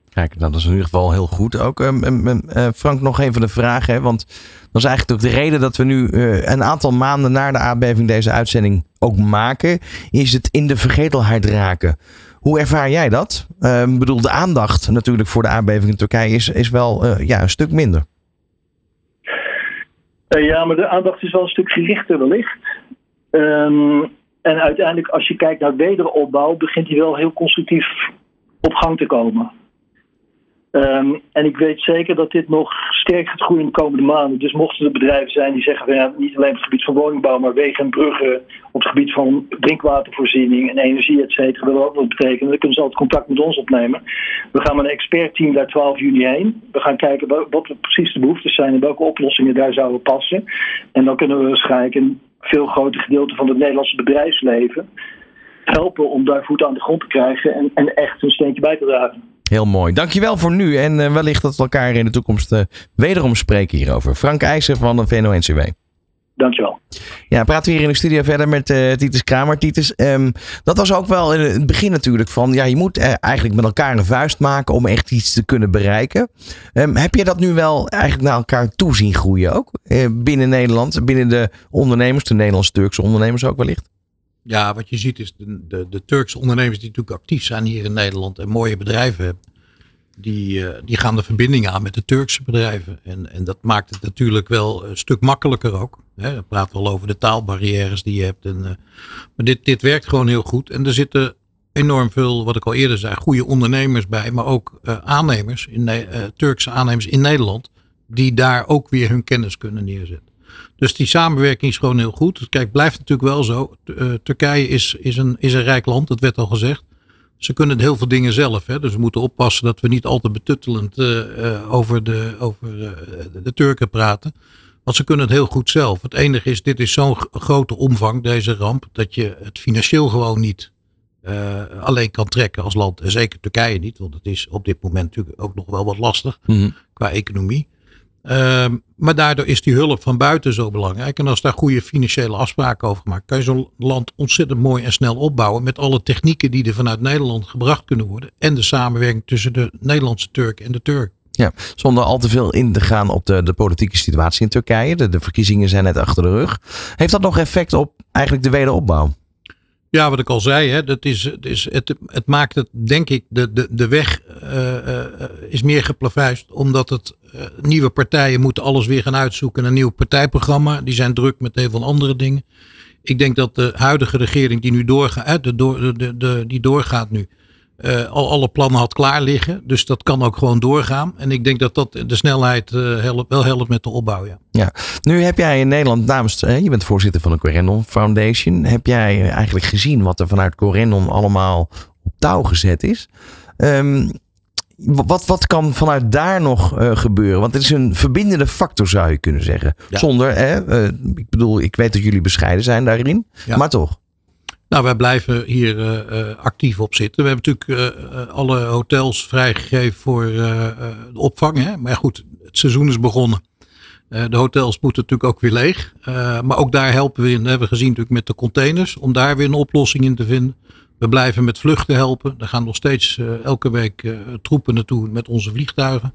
Kijk, nou, dat is in ieder geval heel goed ook. Um, Frank, nog even de vraag, hè, want dat is eigenlijk ook de reden dat we nu uh, een aantal maanden na de aardbeving deze uitzending ook maken, is het in de vergetelheid raken. Hoe ervaar jij dat? Ehm, ik bedoel, de aandacht natuurlijk voor de aardbeving in Turkije is, is wel uh, ja, een stuk minder. Uh, ja, maar de aandacht is wel een stuk gerichter wellicht. Um, en uiteindelijk, als je kijkt naar wederopbouw, begint hij wel heel constructief op gang te komen. Um, en ik weet zeker dat dit nog sterk gaat groeien de komende maanden. Dus mochten er bedrijven zijn die zeggen, van, ja, niet alleen op het gebied van woningbouw, maar wegen en bruggen, op het gebied van drinkwatervoorziening en energie, et cetera, willen ook wat betekenen. Dan kunnen ze altijd contact met ons opnemen. We gaan met een expertteam daar 12 juni heen. We gaan kijken wat precies de behoeftes zijn en welke oplossingen daar zouden passen. En dan kunnen we waarschijnlijk een veel groter gedeelte van het Nederlandse bedrijfsleven helpen om daar voet aan de grond te krijgen en, en echt een steentje bij te dragen. Heel mooi. Dankjewel voor nu. En uh, wellicht dat we elkaar in de toekomst uh, wederom spreken hierover. Frank IJzer van de VNO-NCW. Dankjewel. Ja, praten we hier in de studio verder met uh, Titus Kramer. Titus, um, dat was ook wel in het begin natuurlijk van... ja, je moet eigenlijk met elkaar een vuist maken om echt iets te kunnen bereiken. Um, heb je dat nu wel eigenlijk naar elkaar toe zien groeien ook? binnen Nederland, binnen de ondernemers, de Nederlands-Turkse ondernemers ook wellicht? Ja, wat je ziet is de, de, de, Turkse ondernemers die natuurlijk actief zijn hier in Nederland en mooie bedrijven hebben. Die, uh, die gaan de verbinding aan met de Turkse bedrijven. En, en dat maakt het natuurlijk wel een stuk makkelijker ook. Hè. We praten al over de taalbarrières die je hebt. En, uh, maar dit, dit werkt gewoon heel goed. En er zitten enorm veel, wat ik al eerder zei, goede ondernemers bij. Maar ook uh, aannemers, in, Turkse aannemers in Nederland. Die daar ook weer hun kennis kunnen neerzetten. Dus die samenwerking is gewoon heel goed. Kijk, blijft natuurlijk wel zo. Uh, Turkije is, is, een, is een rijk land, dat werd al gezegd. Ze kunnen heel veel dingen zelf. Hè? Dus we moeten oppassen dat we niet al te betuttelend uh, uh, over, de, over de Turken praten. Want ze kunnen het heel goed zelf. Het enige is, dit is zo'n grote omvang, deze ramp, dat je het financieel gewoon niet alleen kan trekken als land. En zeker Turkije niet, want het is op dit moment natuurlijk ook nog wel wat lastig mm -hmm. qua economie. Uh, maar daardoor is die hulp van buiten zo belangrijk. En als daar goede financiële afspraken over gemaakt, kan je zo'n land ontzettend mooi en snel opbouwen. Met alle technieken die er vanuit Nederland gebracht kunnen worden. En de samenwerking tussen de Nederlandse Turk en de Turk. Ja, zonder al te veel in te gaan op de, de politieke situatie in Turkije. De, de verkiezingen zijn net achter de rug. Heeft dat nog effect op eigenlijk de wederopbouw? Ja, wat ik al zei, hè, dat is, het, is, het, het maakt het, denk ik, de, de, de weg uh, uh, is meer geplavuist. Omdat het uh, nieuwe partijen moeten alles weer gaan uitzoeken. Een nieuw partijprogramma. Die zijn druk met heel veel andere dingen. Ik denk dat de huidige regering die nu doorgaat, de, de, de, die doorgaat nu, uh, al alle plannen had klaar liggen. Dus dat kan ook gewoon doorgaan. En ik denk dat dat de snelheid uh, helpt, wel helpt met de opbouw. Ja. ja. Nu heb jij in Nederland namens, uh, je bent voorzitter van de Corendon Foundation. Heb jij eigenlijk gezien wat er vanuit Corendon allemaal op touw gezet is? Um, wat, wat kan vanuit daar nog gebeuren? Want het is een verbindende factor, zou je kunnen zeggen. Ja. Zonder, ik bedoel, ik weet dat jullie bescheiden zijn daarin, ja. maar toch. Nou, wij blijven hier uh, actief op zitten. We hebben natuurlijk uh, alle hotels vrijgegeven voor de opvang. Hè? Maar goed, het seizoen is begonnen. de hotels moeten natuurlijk ook weer leeg. maar ook daar helpen we in. Dat hebben we gezien natuurlijk met de containers. Om daar weer een oplossing in te vinden. We blijven met vluchten helpen. Er gaan nog steeds elke week troepen naartoe met onze vliegtuigen.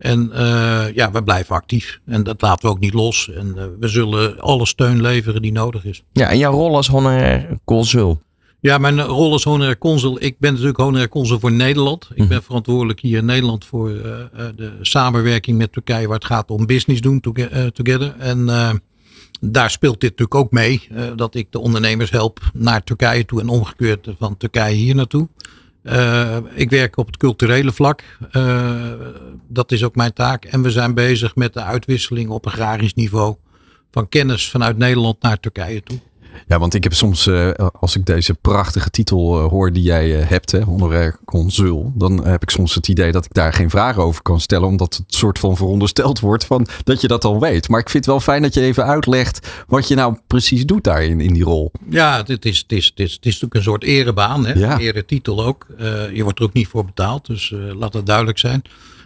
En uh, ja, we blijven actief. En dat laten we ook niet los. En uh, we zullen alle steun leveren die nodig is. Ja, en jouw rol als honorair consul? Ja, mijn rol als honorair consul. Ik ben natuurlijk honorair consul voor Nederland. Ik ben verantwoordelijk hier in Nederland voor uh, de samenwerking met Turkije. Waar het gaat om business doen together. En daar speelt dit natuurlijk ook mee. dat ik de ondernemers help naar Turkije toe. En omgekeerd van Turkije hier naartoe. Uh, ik werk op het culturele vlak. Uh, dat is ook mijn taak. En we zijn bezig met de uitwisseling op agrarisch niveau van kennis vanuit Nederland naar Turkije toe. Ja, want ik heb soms, uh, als ik deze prachtige titel uh, hoor die jij uh, hebt, hè, honorair consul, dan heb ik soms het idee dat ik daar geen vragen over kan stellen, omdat het soort van verondersteld wordt van dat je dat al weet. Maar ik vind het wel fijn dat je even uitlegt wat je nou precies doet daar in, in die rol. Ja, het is, het is, het is, het is natuurlijk een soort erebaan, hè? Ja. eretitel ook. je wordt er ook niet voor betaald, dus laat dat duidelijk zijn.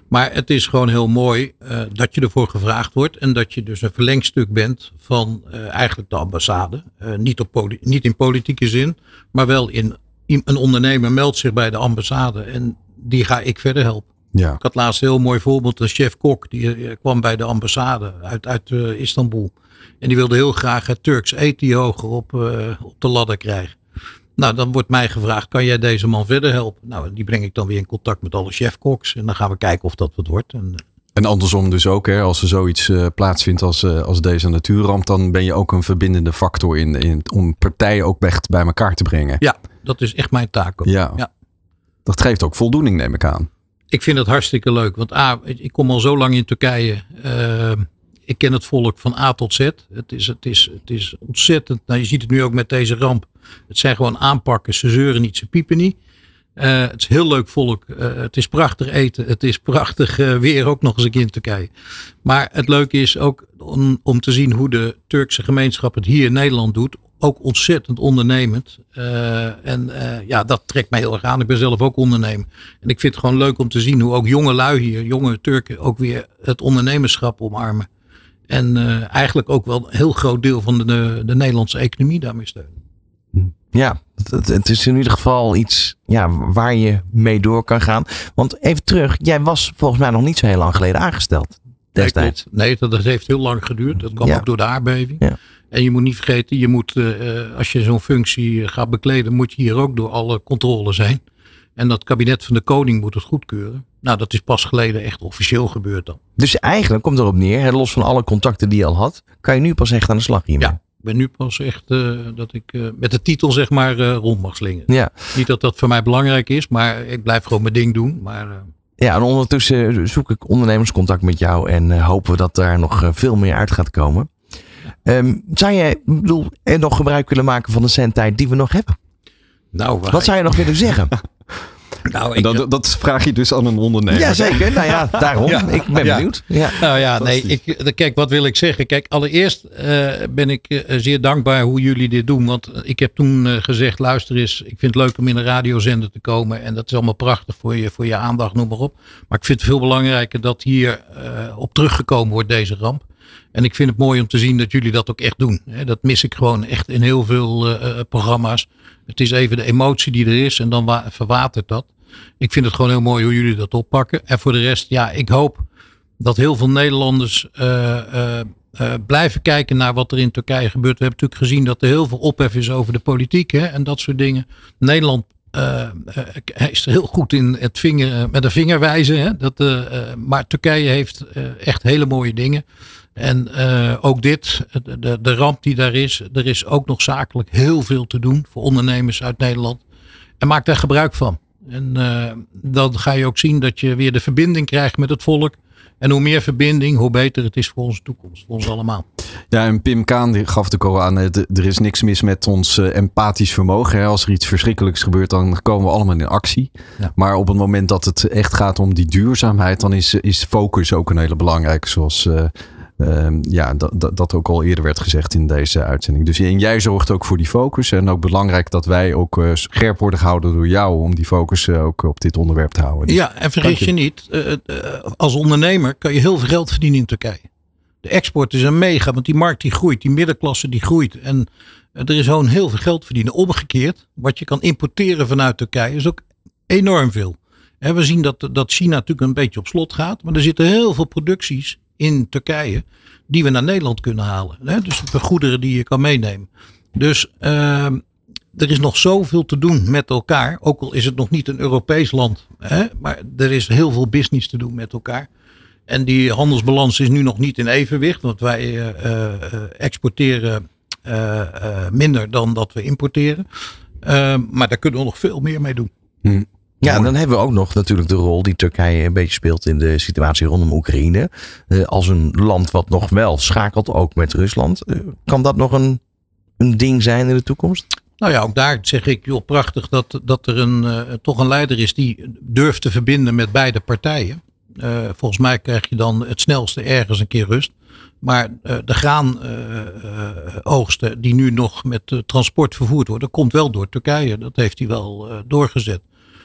Maar het is gewoon heel mooi uh, dat je ervoor gevraagd wordt. En dat je dus een verlengstuk bent van uh, eigenlijk de ambassade. Uh, niet, op niet in politieke zin, maar wel in, in, een ondernemer meldt zich bij de ambassade. En die ga ik verder helpen. Ja. Ik had laatst een heel mooi voorbeeld. Een chef kok die kwam bij de ambassade uit, uit Istanbul. En die wilde heel graag het Turks eten hoger op, op de ladder krijgen. Nou, dan wordt mij gevraagd, kan jij deze man verder helpen? Nou, die breng ik dan weer in contact met alle chefkoks. En dan gaan we kijken of dat wat wordt. En, eh, en andersom dus ook, hè, als er zoiets uh, plaatsvindt als, uh, als deze natuurramp, dan ben je ook een verbindende factor in, in, om partijen ook echt bij elkaar te brengen. Ja, dat is echt mijn taak. Ook. Ja. ja. Dat geeft ook voldoening, neem ik aan. Ik vind het hartstikke leuk, want A, ik kom al zo lang in Turkije. Uh, ik ken het volk van A tot Z. Het is, het is, het is ontzettend. Nou, je ziet het nu ook met deze ramp. Het zijn gewoon aanpakken. Ze zeuren niet, ze piepen niet. Uh, het is heel leuk volk. Uh, het is prachtig eten. Het is prachtig uh, weer ook nog eens een keer in Turkije. Maar het leuke is ook om, om te zien hoe de Turkse gemeenschap het hier in Nederland doet. Ook ontzettend ondernemend. en ja, dat trekt mij heel erg aan. Ik ben zelf ook ondernemer. En ik vind het gewoon leuk om te zien hoe ook jonge lui hier, jonge Turken, ook weer het ondernemerschap omarmen. En eigenlijk ook wel een heel groot deel van de, de Nederlandse economie daarmee steunen. Ja, het, het, is in ieder geval iets ja, waar je mee door kan gaan. Want even terug, jij was volgens mij nog niet zo heel lang geleden aangesteld. Destijds. Nee, dat, dat heeft heel lang geduurd. Dat kwam ook door de aardbeving. Ja. En je moet niet vergeten, je moet, uh, als je zo'n functie gaat bekleden, moet je hier ook door alle controles zijn. En dat kabinet van de koning moet het goedkeuren. Nou, dat is pas geleden echt officieel gebeurd dan. Dus eigenlijk komt erop neer, los van alle contacten die je al had, kan je nu pas echt aan de slag hiermee. Ja, ben nu pas echt uh, dat ik uh, met de titel zeg maar uh, rond mag slingen. Ja. Niet dat dat voor mij belangrijk is, maar ik blijf gewoon mijn ding doen. Maar, ja, en ondertussen zoek ik ondernemerscontact met jou en hopen we dat daar nog veel meer uit gaat komen. Um, zou jij bedoel, er nog gebruik willen maken van de zendtijd die we nog hebben? Nou, Wat zou je nog willen zeggen? Nou, ik, dat, dat, vraag je dus aan een ondernemer. Jazeker, nou ja, daarom. ik ben benieuwd. Ja. Nou ja, nee, ik, kijk, wat wil ik zeggen? Kijk, allereerst uh, ben ik uh, zeer dankbaar hoe jullie dit doen. Want ik heb toen uh, gezegd, luister eens, ik vind het leuk om in een radiozender te komen. En dat is allemaal prachtig voor je, voor je aandacht, noem maar op. Maar ik vind het veel belangrijker dat hier op teruggekomen wordt, deze ramp. En ik vind het mooi om te zien dat jullie dat ook echt doen. Dat mis ik gewoon echt in heel veel programma's. Het is even de emotie die er is en dan verwatert dat. Ik vind het gewoon heel mooi hoe jullie dat oppakken. En voor de rest, ja, ik hoop dat heel veel Nederlanders uh, uh, uh, blijven kijken naar wat er in Turkije gebeurt. We hebben natuurlijk gezien dat er heel veel ophef is over de politiek hè, en dat soort dingen. Nederland is heel goed in het vinger, met de vinger wijzen. Hè, dat, maar Turkije heeft echt hele mooie dingen. En ook dit, de, de ramp die daar is, er is ook nog zakelijk heel veel te doen voor ondernemers uit Nederland. En maak daar gebruik van. En uh, dan ga je ook zien dat je weer de verbinding krijgt met het volk. En hoe meer verbinding, hoe beter het is voor onze toekomst, voor ons allemaal. Ja, en Pim Kaan die gaf de al aan, er is niks mis met ons empathisch vermogen. Als er iets verschrikkelijks gebeurt, dan komen we allemaal in actie. Ja. Maar op het moment dat het echt gaat om die duurzaamheid, dan is, is focus ook een hele belangrijke. Zoals Uh, ja, dat, dat, dat, ook al eerder werd gezegd in deze uitzending. Dus en jij zorgt ook voor die focus. En ook belangrijk dat wij ook uh, scherp worden gehouden door jou om die focus uh, ook op dit onderwerp te houden. Dus, ja, en vergis je, je niet, eh, als ondernemer kan je heel veel geld verdienen in Turkije. De export is een mega, want die markt die groeit, die middenklasse die groeit. En er is gewoon heel veel geld verdienen. Omgekeerd, wat je kan importeren vanuit Turkije is ook enorm veel. En we zien dat, dat China natuurlijk een beetje op slot gaat, maar er zitten heel veel producties in Turkije die we naar Nederland kunnen halen. Hè? Dus de goederen die je kan meenemen. Dus uh, er is nog zoveel te doen met elkaar. Ook al is het nog niet een Europees land. Hè? Maar er is heel veel business te doen met elkaar. En die handelsbalans is nu nog niet in evenwicht. Want wij uh, uh, exporteren uh, minder dan dat we importeren. Ehm, maar daar kunnen we nog veel meer mee doen. Hmm. Ja, en dan hebben we ook nog natuurlijk de rol die Turkije een beetje speelt in de situatie rondom Oekraïne. Uh, als een land wat nog wel schakelt, ook met Rusland. Uh, kan dat nog een een ding zijn in de toekomst? Nou ja, ook daar zeg ik, joh, prachtig dat, dat er een, uh, toch een leider is die durft te verbinden met beide partijen. Volgens mij krijg je dan het snelste ergens een keer rust. Maar de graanoogsten die nu nog met transport vervoerd worden, komt wel door Turkije. Dat heeft hij wel doorgezet.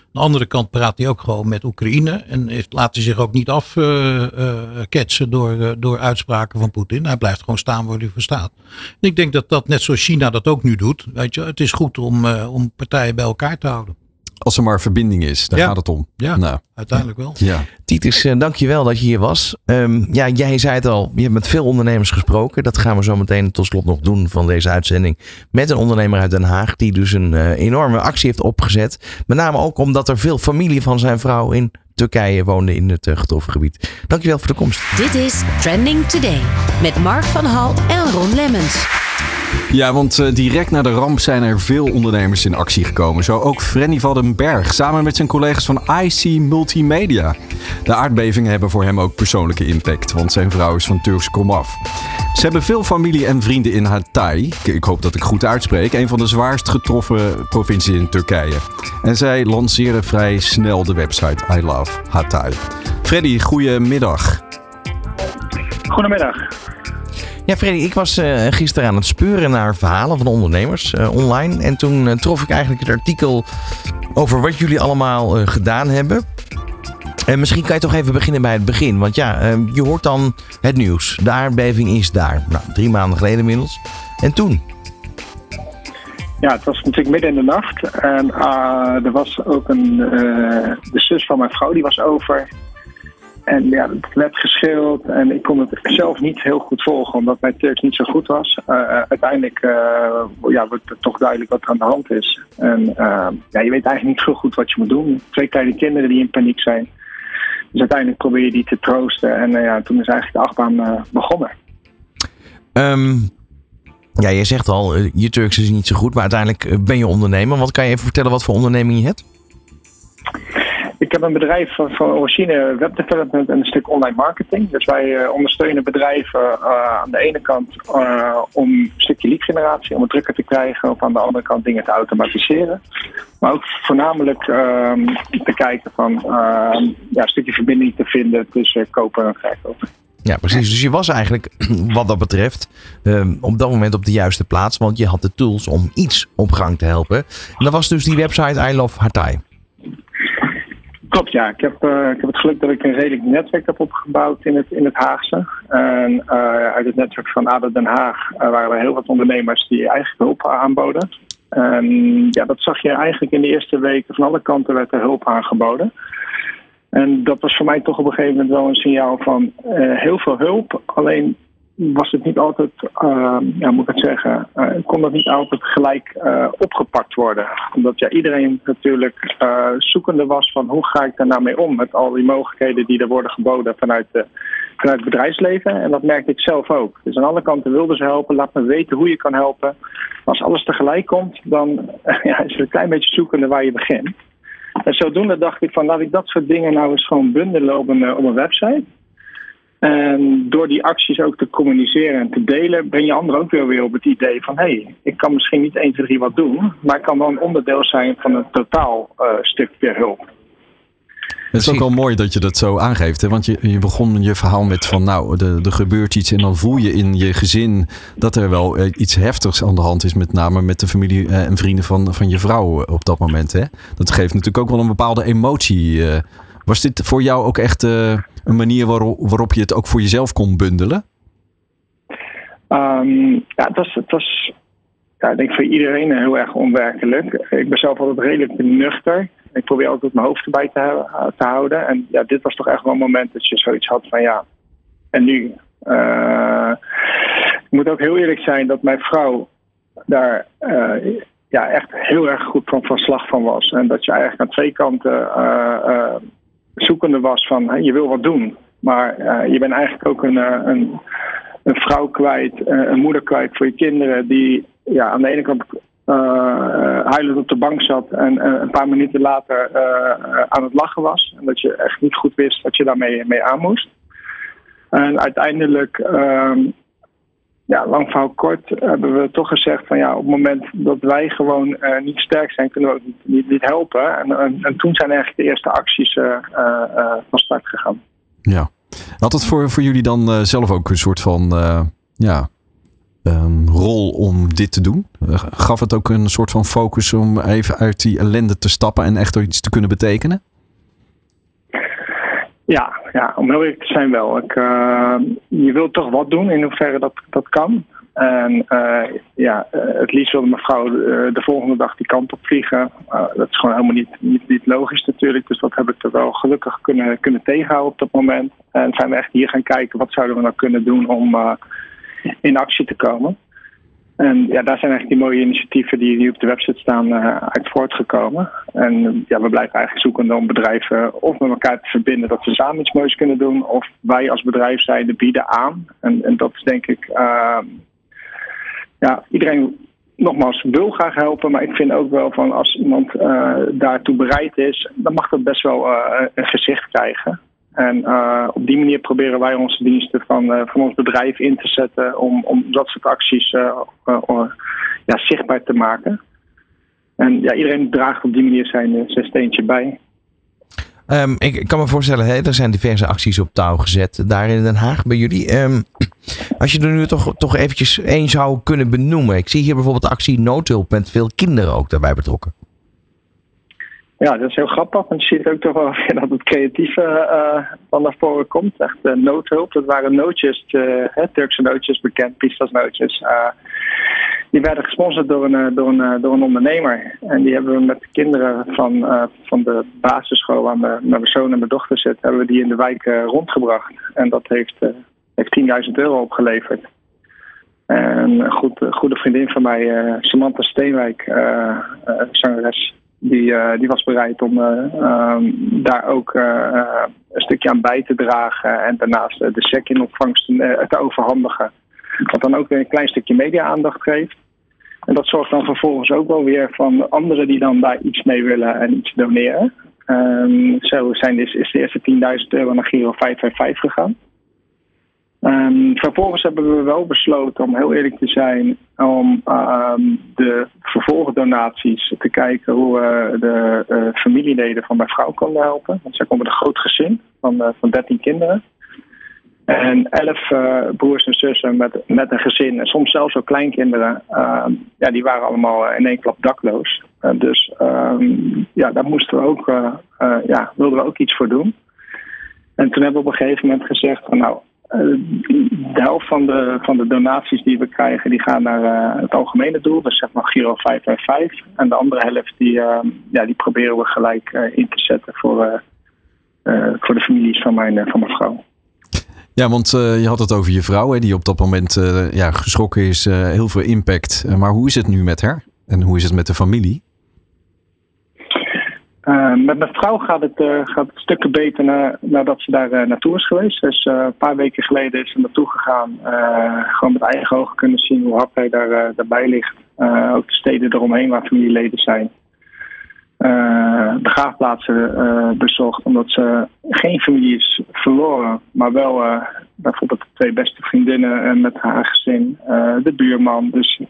Aan de andere kant praat hij ook gewoon met Oekraïne. En heeft, laat hij zich ook niet afketsen uh, uh, door, uh, door uitspraken van Poetin. Hij blijft gewoon staan waar hij voor staat. En ik denk dat dat net zoals China dat ook nu doet. Weet je, het is goed om, om partijen bij elkaar te houden. Als er maar verbinding is, daar Ja. gaat het om. Ja, Nou, uiteindelijk wel. ja. Titus, eh, dank je wel dat je hier was. Ehm, ja, jij zei het al, je hebt met veel ondernemers gesproken. Dat gaan we zo meteen tot slot nog doen van deze uitzending. Met een ondernemer uit Den Haag die dus een eh, enorme actie heeft opgezet. Met name ook omdat er veel familie van zijn vrouw in Turkije woonde in het uh, getroffen gebied. Dankjewel voor de komst. Dit is Trending Today met Mark van Hal en Ron Lemmens. Ja, want eh, direct na de ramp zijn er veel ondernemers in actie gekomen. Zo ook Frenny Berg, samen met zijn collega's van IC Multimedia. De aardbevingen hebben voor hem ook persoonlijke impact, want zijn vrouw is van Turks komaf. Ze hebben veel familie en vrienden in Hatay. Ik- hoop dat ik goed uitspreek. Een van de zwaarst getroffen provincies in Turkije. En zij lanceerden vrij snel de website I Love Hatay. Freddy, goedemiddag. Goedemiddag. Ja, Freddy, ik was eh, gisteren aan het speuren naar verhalen van ondernemers eh, online. En toen eh, trof ik eigenlijk het artikel over wat jullie allemaal gedaan hebben. En misschien kan je toch even beginnen bij het begin. Want ja, je hoort dan het nieuws. De aardbeving is daar. Nou, drie maanden geleden inmiddels. En toen? Ja, het was natuurlijk midden in de nacht. En ah, er was ook een. de zus van mijn vrouw die was over. En ja, het werd geschilderd. En ik kon het zelf niet heel goed volgen, omdat mijn Turks niet zo goed was. Eh, uiteindelijk eh, ja, wordt het toch duidelijk wat er aan de hand is. En eh, ja, je weet eigenlijk niet zo goed wat je moet doen. Twee kleine kinderen die in paniek zijn. Dus uiteindelijk probeer je die te troosten. En eh, ja, toen is eigenlijk de achtbaan eh, begonnen. Ehm, ja, je zegt al, eh, je Turks is niet zo goed. Maar uiteindelijk eh, ben je ondernemer. Wat kan je even vertellen wat voor onderneming je hebt? Ik heb een bedrijf van, van origine webdevelopment en een stuk online marketing. Dus wij eh, ondersteunen bedrijven eh, aan de ene kant eh, om een stukje lead generatie, om het drukker te krijgen, of aan de andere kant dingen te automatiseren. Maar ook voornamelijk ehm, te kijken van ehm, ja, een stukje verbinding te vinden tussen koper en verkoper. Ja, precies. Dus je was eigenlijk, wat dat betreft, ehm, op dat moment op de juiste plaats. Want je had de tools om iets op gang te helpen. En dat was dus die website I Love Hatay. Klopt, ja. Ik heb, eh, ik heb het geluk dat ik een redelijk netwerk heb opgebouwd in het, in het Haagse. En eh, uit het netwerk van ADO Den Haag eh, waren er heel wat ondernemers die eigenlijk hulp aanboden. En ja, dat zag je eigenlijk in de eerste weken. Van alle kanten werd er hulp aangeboden. En dat was voor mij toch op een gegeven moment wel een signaal van heel veel hulp. Alleen was het niet altijd, eh, ja, moet ik het zeggen, eh, kon dat niet altijd gelijk eh, opgepakt worden. Omdat ja, iedereen natuurlijk eh, zoekende was van hoe ga ik daar nou mee om met al die mogelijkheden die er worden geboden vanuit, vanuit het bedrijfsleven. En dat merkte ik zelf ook. Dus aan alle kanten wilden ze helpen, laat me weten hoe je kan helpen. Als alles tegelijk komt, dan ja, is het een klein beetje zoekende waar je begint. En zodoende dacht ik van laat ik dat soort dingen nou eens gewoon bundelen op een, op een website. En door die acties ook te communiceren en te delen, breng je anderen ook weer, weer op het idee van hé, hey, ik kan misschien niet 1, 2, 3 wat doen, maar ik kan wel een onderdeel zijn van een totaal eh, stukje hulp. Het is ook wel mooi dat je dat zo aangeeft. Hè? Want je, je begon je verhaal met van nou, er, er gebeurt iets. En dan voel je in je gezin dat er wel eh, iets heftigs aan de hand is. Met name met de familie eh, en vrienden van, van je vrouw op dat moment. Hè? Dat geeft natuurlijk ook wel een bepaalde emotie. Was dit voor jou ook echt eh, een manier waarop, waarop je het ook voor jezelf kon bundelen? Ehm, ja, het was, het was ja, ik denk voor iedereen heel erg onwerkelijk. Ik ben zelf altijd redelijk nuchter. Ik probeer altijd mijn hoofd erbij te, hou- te houden. En ja, dit was toch echt wel een moment dat je zoiets had van ja, en nu? Eh, ik moet ook heel eerlijk zijn dat mijn vrouw daar eh, ja, echt heel erg goed van, van slag van was. En dat je eigenlijk aan twee kanten zoekende was van je wil wat doen. Maar eh, je bent eigenlijk ook een, eh, een, een vrouw kwijt, eh, een moeder kwijt voor je kinderen die ja, aan de ene kant eh, huilend op de bank zat en een paar minuten later aan het lachen was. En dat je echt niet goed wist wat je daarmee mee aan moest. En uiteindelijk ehm, ja, lang verhaal kort hebben we toch gezegd van ja, op het moment dat wij gewoon uh, niet sterk zijn, kunnen we ook niet, niet, helpen. En, en, en, toen zijn eigenlijk de eerste acties uh, uh, van start gegaan. Ja. Had het voor, voor jullie dan zelf ook een soort van ja, rol om dit te doen? gaf het ook een soort van focus om even uit die ellende te stappen en echt iets te kunnen betekenen? Ja, ja, om heel eerlijk te zijn wel. Ik, uh, je wilt toch wat doen in hoeverre dat, dat kan. En uh, ja, uh, het liefst wilde mevrouw de, de, volgende dag die kant op vliegen. dat is gewoon helemaal niet, niet, niet, logisch natuurlijk. Dus dat heb ik er wel gelukkig kunnen, kunnen tegenhouden op dat moment. En zijn we echt hier gaan kijken wat zouden we nou kunnen doen om in actie te komen. En ja, daar zijn eigenlijk die mooie initiatieven die, die op de website staan uh, uit voortgekomen. En ja, we blijven eigenlijk zoeken om bedrijven of met elkaar te verbinden dat ze samen iets moois kunnen doen. Of wij als bedrijf zijnde bieden aan. En, en dat is denk ik, uh, ja, iedereen nogmaals wil graag helpen. Maar ik vind ook wel van als iemand uh, daartoe bereid is, dan mag dat best wel een gezicht krijgen. En uh, op die manier proberen wij onze diensten van, uh, van ons bedrijf in te zetten om, om dat soort acties uh, ja, zichtbaar te maken. En ja, iedereen draagt op die manier zijn, zijn steentje bij. Um, ik kan me voorstellen, hè, er zijn diverse acties op touw gezet daar in Den Haag bij jullie. Um, als je er nu toch, toch eventjes één zou kunnen benoemen. Ik zie hier bijvoorbeeld de actie Noodhulp met veel kinderen ook daarbij betrokken. Ja, dat is heel grappig, want je ziet ook toch wel dat het creatieve uh, van naar voren komt. Echt uh, noodhulp, dat waren nootjes, uh, Turkse nootjes, bekend, pistas nootjes. die werden gesponsord door een, door, een, door een ondernemer. En die hebben we met de kinderen van, van de basisschool waar mijn, mijn zoon en mijn dochter zit, hebben we die in de wijk rondgebracht. En dat heeft, heeft 10.000 euro opgeleverd. En een goed, goede vriendin van mij, Samantha Steenwijk, zangeres, die, uh, die was bereid om uh, um, daar ook uh, een stukje aan bij te dragen. En daarnaast de check in ontvangst te overhandigen. Wat dan ook weer een klein stukje media-aandacht geeft. En dat zorgt dan vervolgens ook wel weer van anderen die dan daar iets mee willen en iets doneren. Um, zo zijn, is, is de eerste 10.000 euro naar Giro 555 gegaan. Um, vervolgens hebben we wel besloten, om heel eerlijk te zijn, om um, de vervolgdonaties te kijken hoe we de uh, familieleden van mijn vrouw konden helpen. Want zij komen een groot gezin van, uh, van 13 kinderen. En 11 uh, broers en zussen met, met een gezin, en soms zelfs ook kleinkinderen, ja, die waren allemaal in één klap dakloos. dus ja, daar moesten we ook, ja, wilden we ook iets voor doen. En toen hebben we op een gegeven moment gezegd: van, nou, de helft van de, van de donaties die we krijgen, die gaan naar uh, het algemene doel. Dus zeg maar Giro 555. En de andere helft, die, uh, ja, die proberen we gelijk in te zetten voor, voor de families van mijn, van mijn vrouw. Ja, want je had het over je vrouw, hè, die op dat moment ja, geschrokken is. heel veel impact. maar hoe is het nu met haar? En hoe is het met de familie? Uh, met mijn vrouw gaat het, uh, gaat het stukken beter na, nadat ze daar uh, naartoe is geweest. Dus een paar weken geleden is ze naartoe gegaan. gewoon met eigen ogen kunnen zien hoe hard hij daar, daarbij ligt. ook de steden eromheen waar familieleden zijn. begraafplaatsen bezocht omdat ze geen familie is verloren. Maar wel bijvoorbeeld de twee beste vriendinnen met haar gezin. de buurman. Dus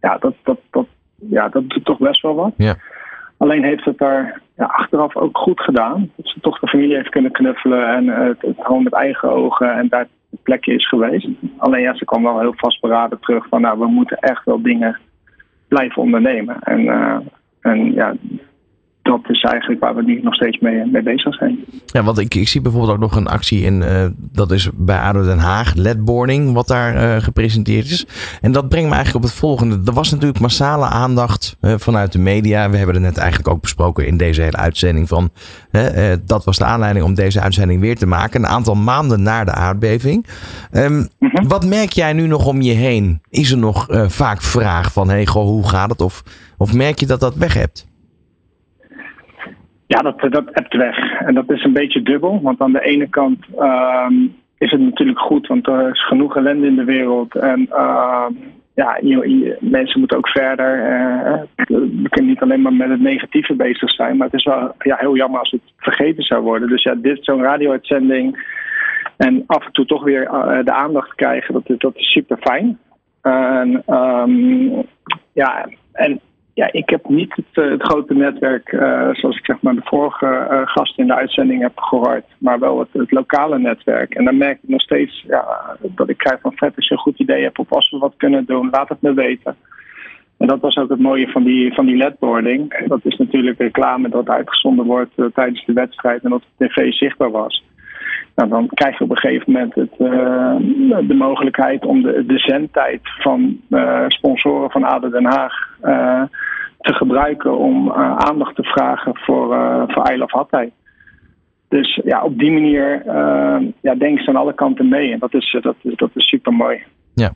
ja, dat, dat, dat, ja, dat doet toch best wel wat. Ja. Alleen heeft het daar ja, achteraf ook goed gedaan. Dat ze toch de familie heeft kunnen knuffelen en uh, het, gewoon met eigen ogen en daar het plekje is geweest. Alleen ja, ze kwam wel heel vastberaden terug van nou, we moeten echt wel dingen blijven ondernemen. En, uh, en ja, dat is eigenlijk waar we nu nog steeds mee, mee bezig zijn. Ja, want ik, ik zie bijvoorbeeld ook nog een actie in, uh, dat is bij ADO Den Haag, ledboarding, wat daar uh, gepresenteerd is. En dat brengt me eigenlijk op het volgende. Er was natuurlijk massale aandacht uh, vanuit de media. We hebben het net eigenlijk ook besproken in deze hele uitzending van, dat was de aanleiding om deze uitzending weer te maken. Een aantal maanden na de aardbeving. Um, mm -hmm. Wat merk jij nu nog om je heen? Is er nog vaak vraag van, hey, goh, hoe gaat het? Of, of merk je dat dat weg hebt? Ja, dat, dat hebt weg. En dat is een beetje dubbel. Want aan de ene kant uh, is het natuurlijk goed, want er is genoeg ellende in de wereld. En uh, ja, je, mensen moeten ook verder. Uh, we kunnen niet alleen maar met het negatieve bezig zijn. Maar het is wel ja, heel jammer als het vergeten zou worden. Dus ja, dit zo'n radio-uitzending. En af en toe toch weer uh, de aandacht krijgen, dat, dat is super fijn. En, ehm, ja, en ja, ik heb niet het, eh, grote netwerk uh, zoals ik zeg maar de vorige uh, gast in de uitzending heb gehoord, maar wel het, lokale netwerk. En dan merk ik nog steeds ja, dat ik krijg van vet als je een goed idee hebt of als we wat kunnen doen, laat het me weten. En dat was ook het mooie van die, van die ledboarding. Dat is natuurlijk reclame dat uitgezonden wordt tijdens de wedstrijd en dat op tv zichtbaar was. Nou, dan krijg je op een gegeven moment het, uh, de mogelijkheid om de, zendtijd van uh, sponsoren van ADO Den Haag uh, te gebruiken om aandacht te vragen voor, voor I Love. Dus ja, op die manier ja, denken ze aan alle kanten mee. En dat is, dat dat is super mooi. Ja,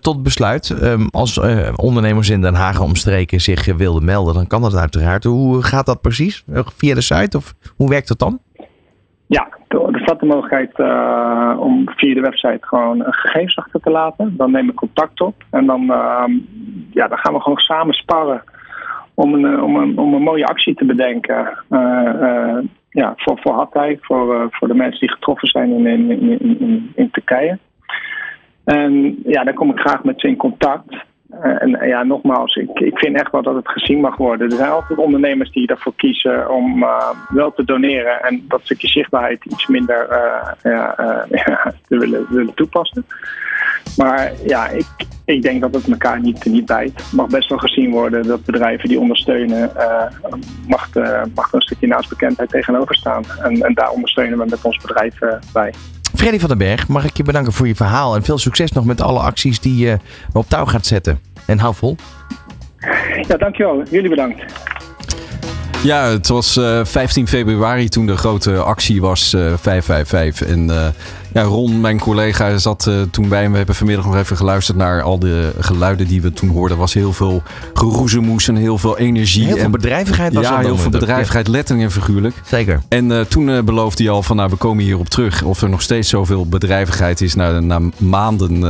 tot besluit. Um, als ondernemers in Den Haag omstreken zich wilden melden, dan kan dat uiteraard. Hoe gaat dat precies? Via de site of hoe werkt dat dan? Ja, er staat de mogelijkheid uh, om via de website gewoon gegevens achter te laten. Dan neem ik contact op en dan, uh, ja, dan gaan we gewoon samen sparren om een, om een, om een mooie actie te bedenken. Uh, ja, voor, voor Hatay, voor, voor de mensen die getroffen zijn in, in, in, in, in Turkije. En ja, dan kom ik graag met ze in contact. Uh, en ja, nogmaals, ik, ik vind echt wel dat het gezien mag worden. Er zijn altijd ondernemers die ervoor kiezen om uh, wel te doneren en dat stukje zichtbaarheid iets minder uh, ja, te willen, willen toepassen. Maar ja, ik, ik denk dat het elkaar niet, niet bijt. Het mag best wel gezien worden dat bedrijven die ondersteunen, mag, mag een stukje naastbekendheid tegenover staan. En, en daar ondersteunen we met ons bedrijf bij. Freddy van den Berg, mag ik je bedanken voor je verhaal. En veel succes nog met alle acties die je op touw gaat zetten. En hou vol. Ja, dankjewel. Jullie bedankt. Ja, het was uh, 15 februari toen de grote actie was, uh, 555. En uh, ja, Ron, mijn collega, zat uh, toen bij me. We hebben vanmiddag nog even geluisterd naar al de geluiden die we toen hoorden. Er was heel veel geroezemoes en heel veel energie. Heel veel bedrijvigheid was Ja, heel veel bedrijvigheid, ja. letterlijk en figuurlijk. Zeker. En uh, toen uh, beloofde hij al van, nou, we komen hierop terug. Of er nog steeds zoveel bedrijvigheid is na, na maanden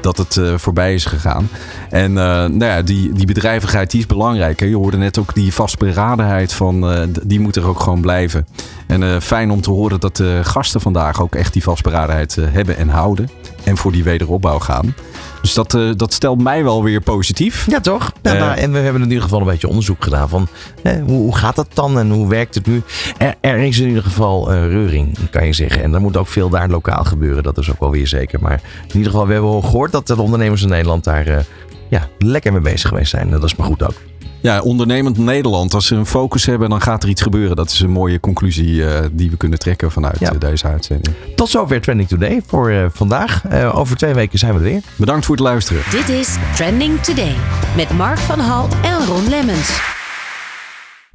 dat het voorbij is gegaan. En nou ja, die, die bedrijvigheid die is belangrijk. Hè? Je hoorde net ook die vastberadenheid van, die moet er ook gewoon blijven. En fijn om te horen dat de gasten vandaag ook echt die vastberadenheid hebben en houden. En voor die wederopbouw gaan. Dus dat, uh, dat stelt mij wel weer positief. Ja, toch? Ja, uh, nou, en we hebben in ieder geval een beetje onderzoek gedaan van eh, hoe, hoe, gaat dat dan en hoe werkt het nu? Er, er is in ieder geval uh, reuring, kan je zeggen. En er moet ook veel daar lokaal gebeuren, dat is ook wel weer zeker. Maar in ieder geval, we hebben al gehoord dat de ondernemers in Nederland daar ja, lekker mee bezig geweest zijn. Dat is maar goed ook. Ja, ondernemend Nederland. Als ze een focus hebben, dan gaat er iets gebeuren. Dat is een mooie conclusie uh, die we kunnen trekken vanuit ja. uh, deze uitzending. Tot zover Trending Today voor uh, vandaag. over twee weken zijn we er weer. Bedankt voor het luisteren. Dit is Trending Today met Mark van Hal en Ron Lemmens.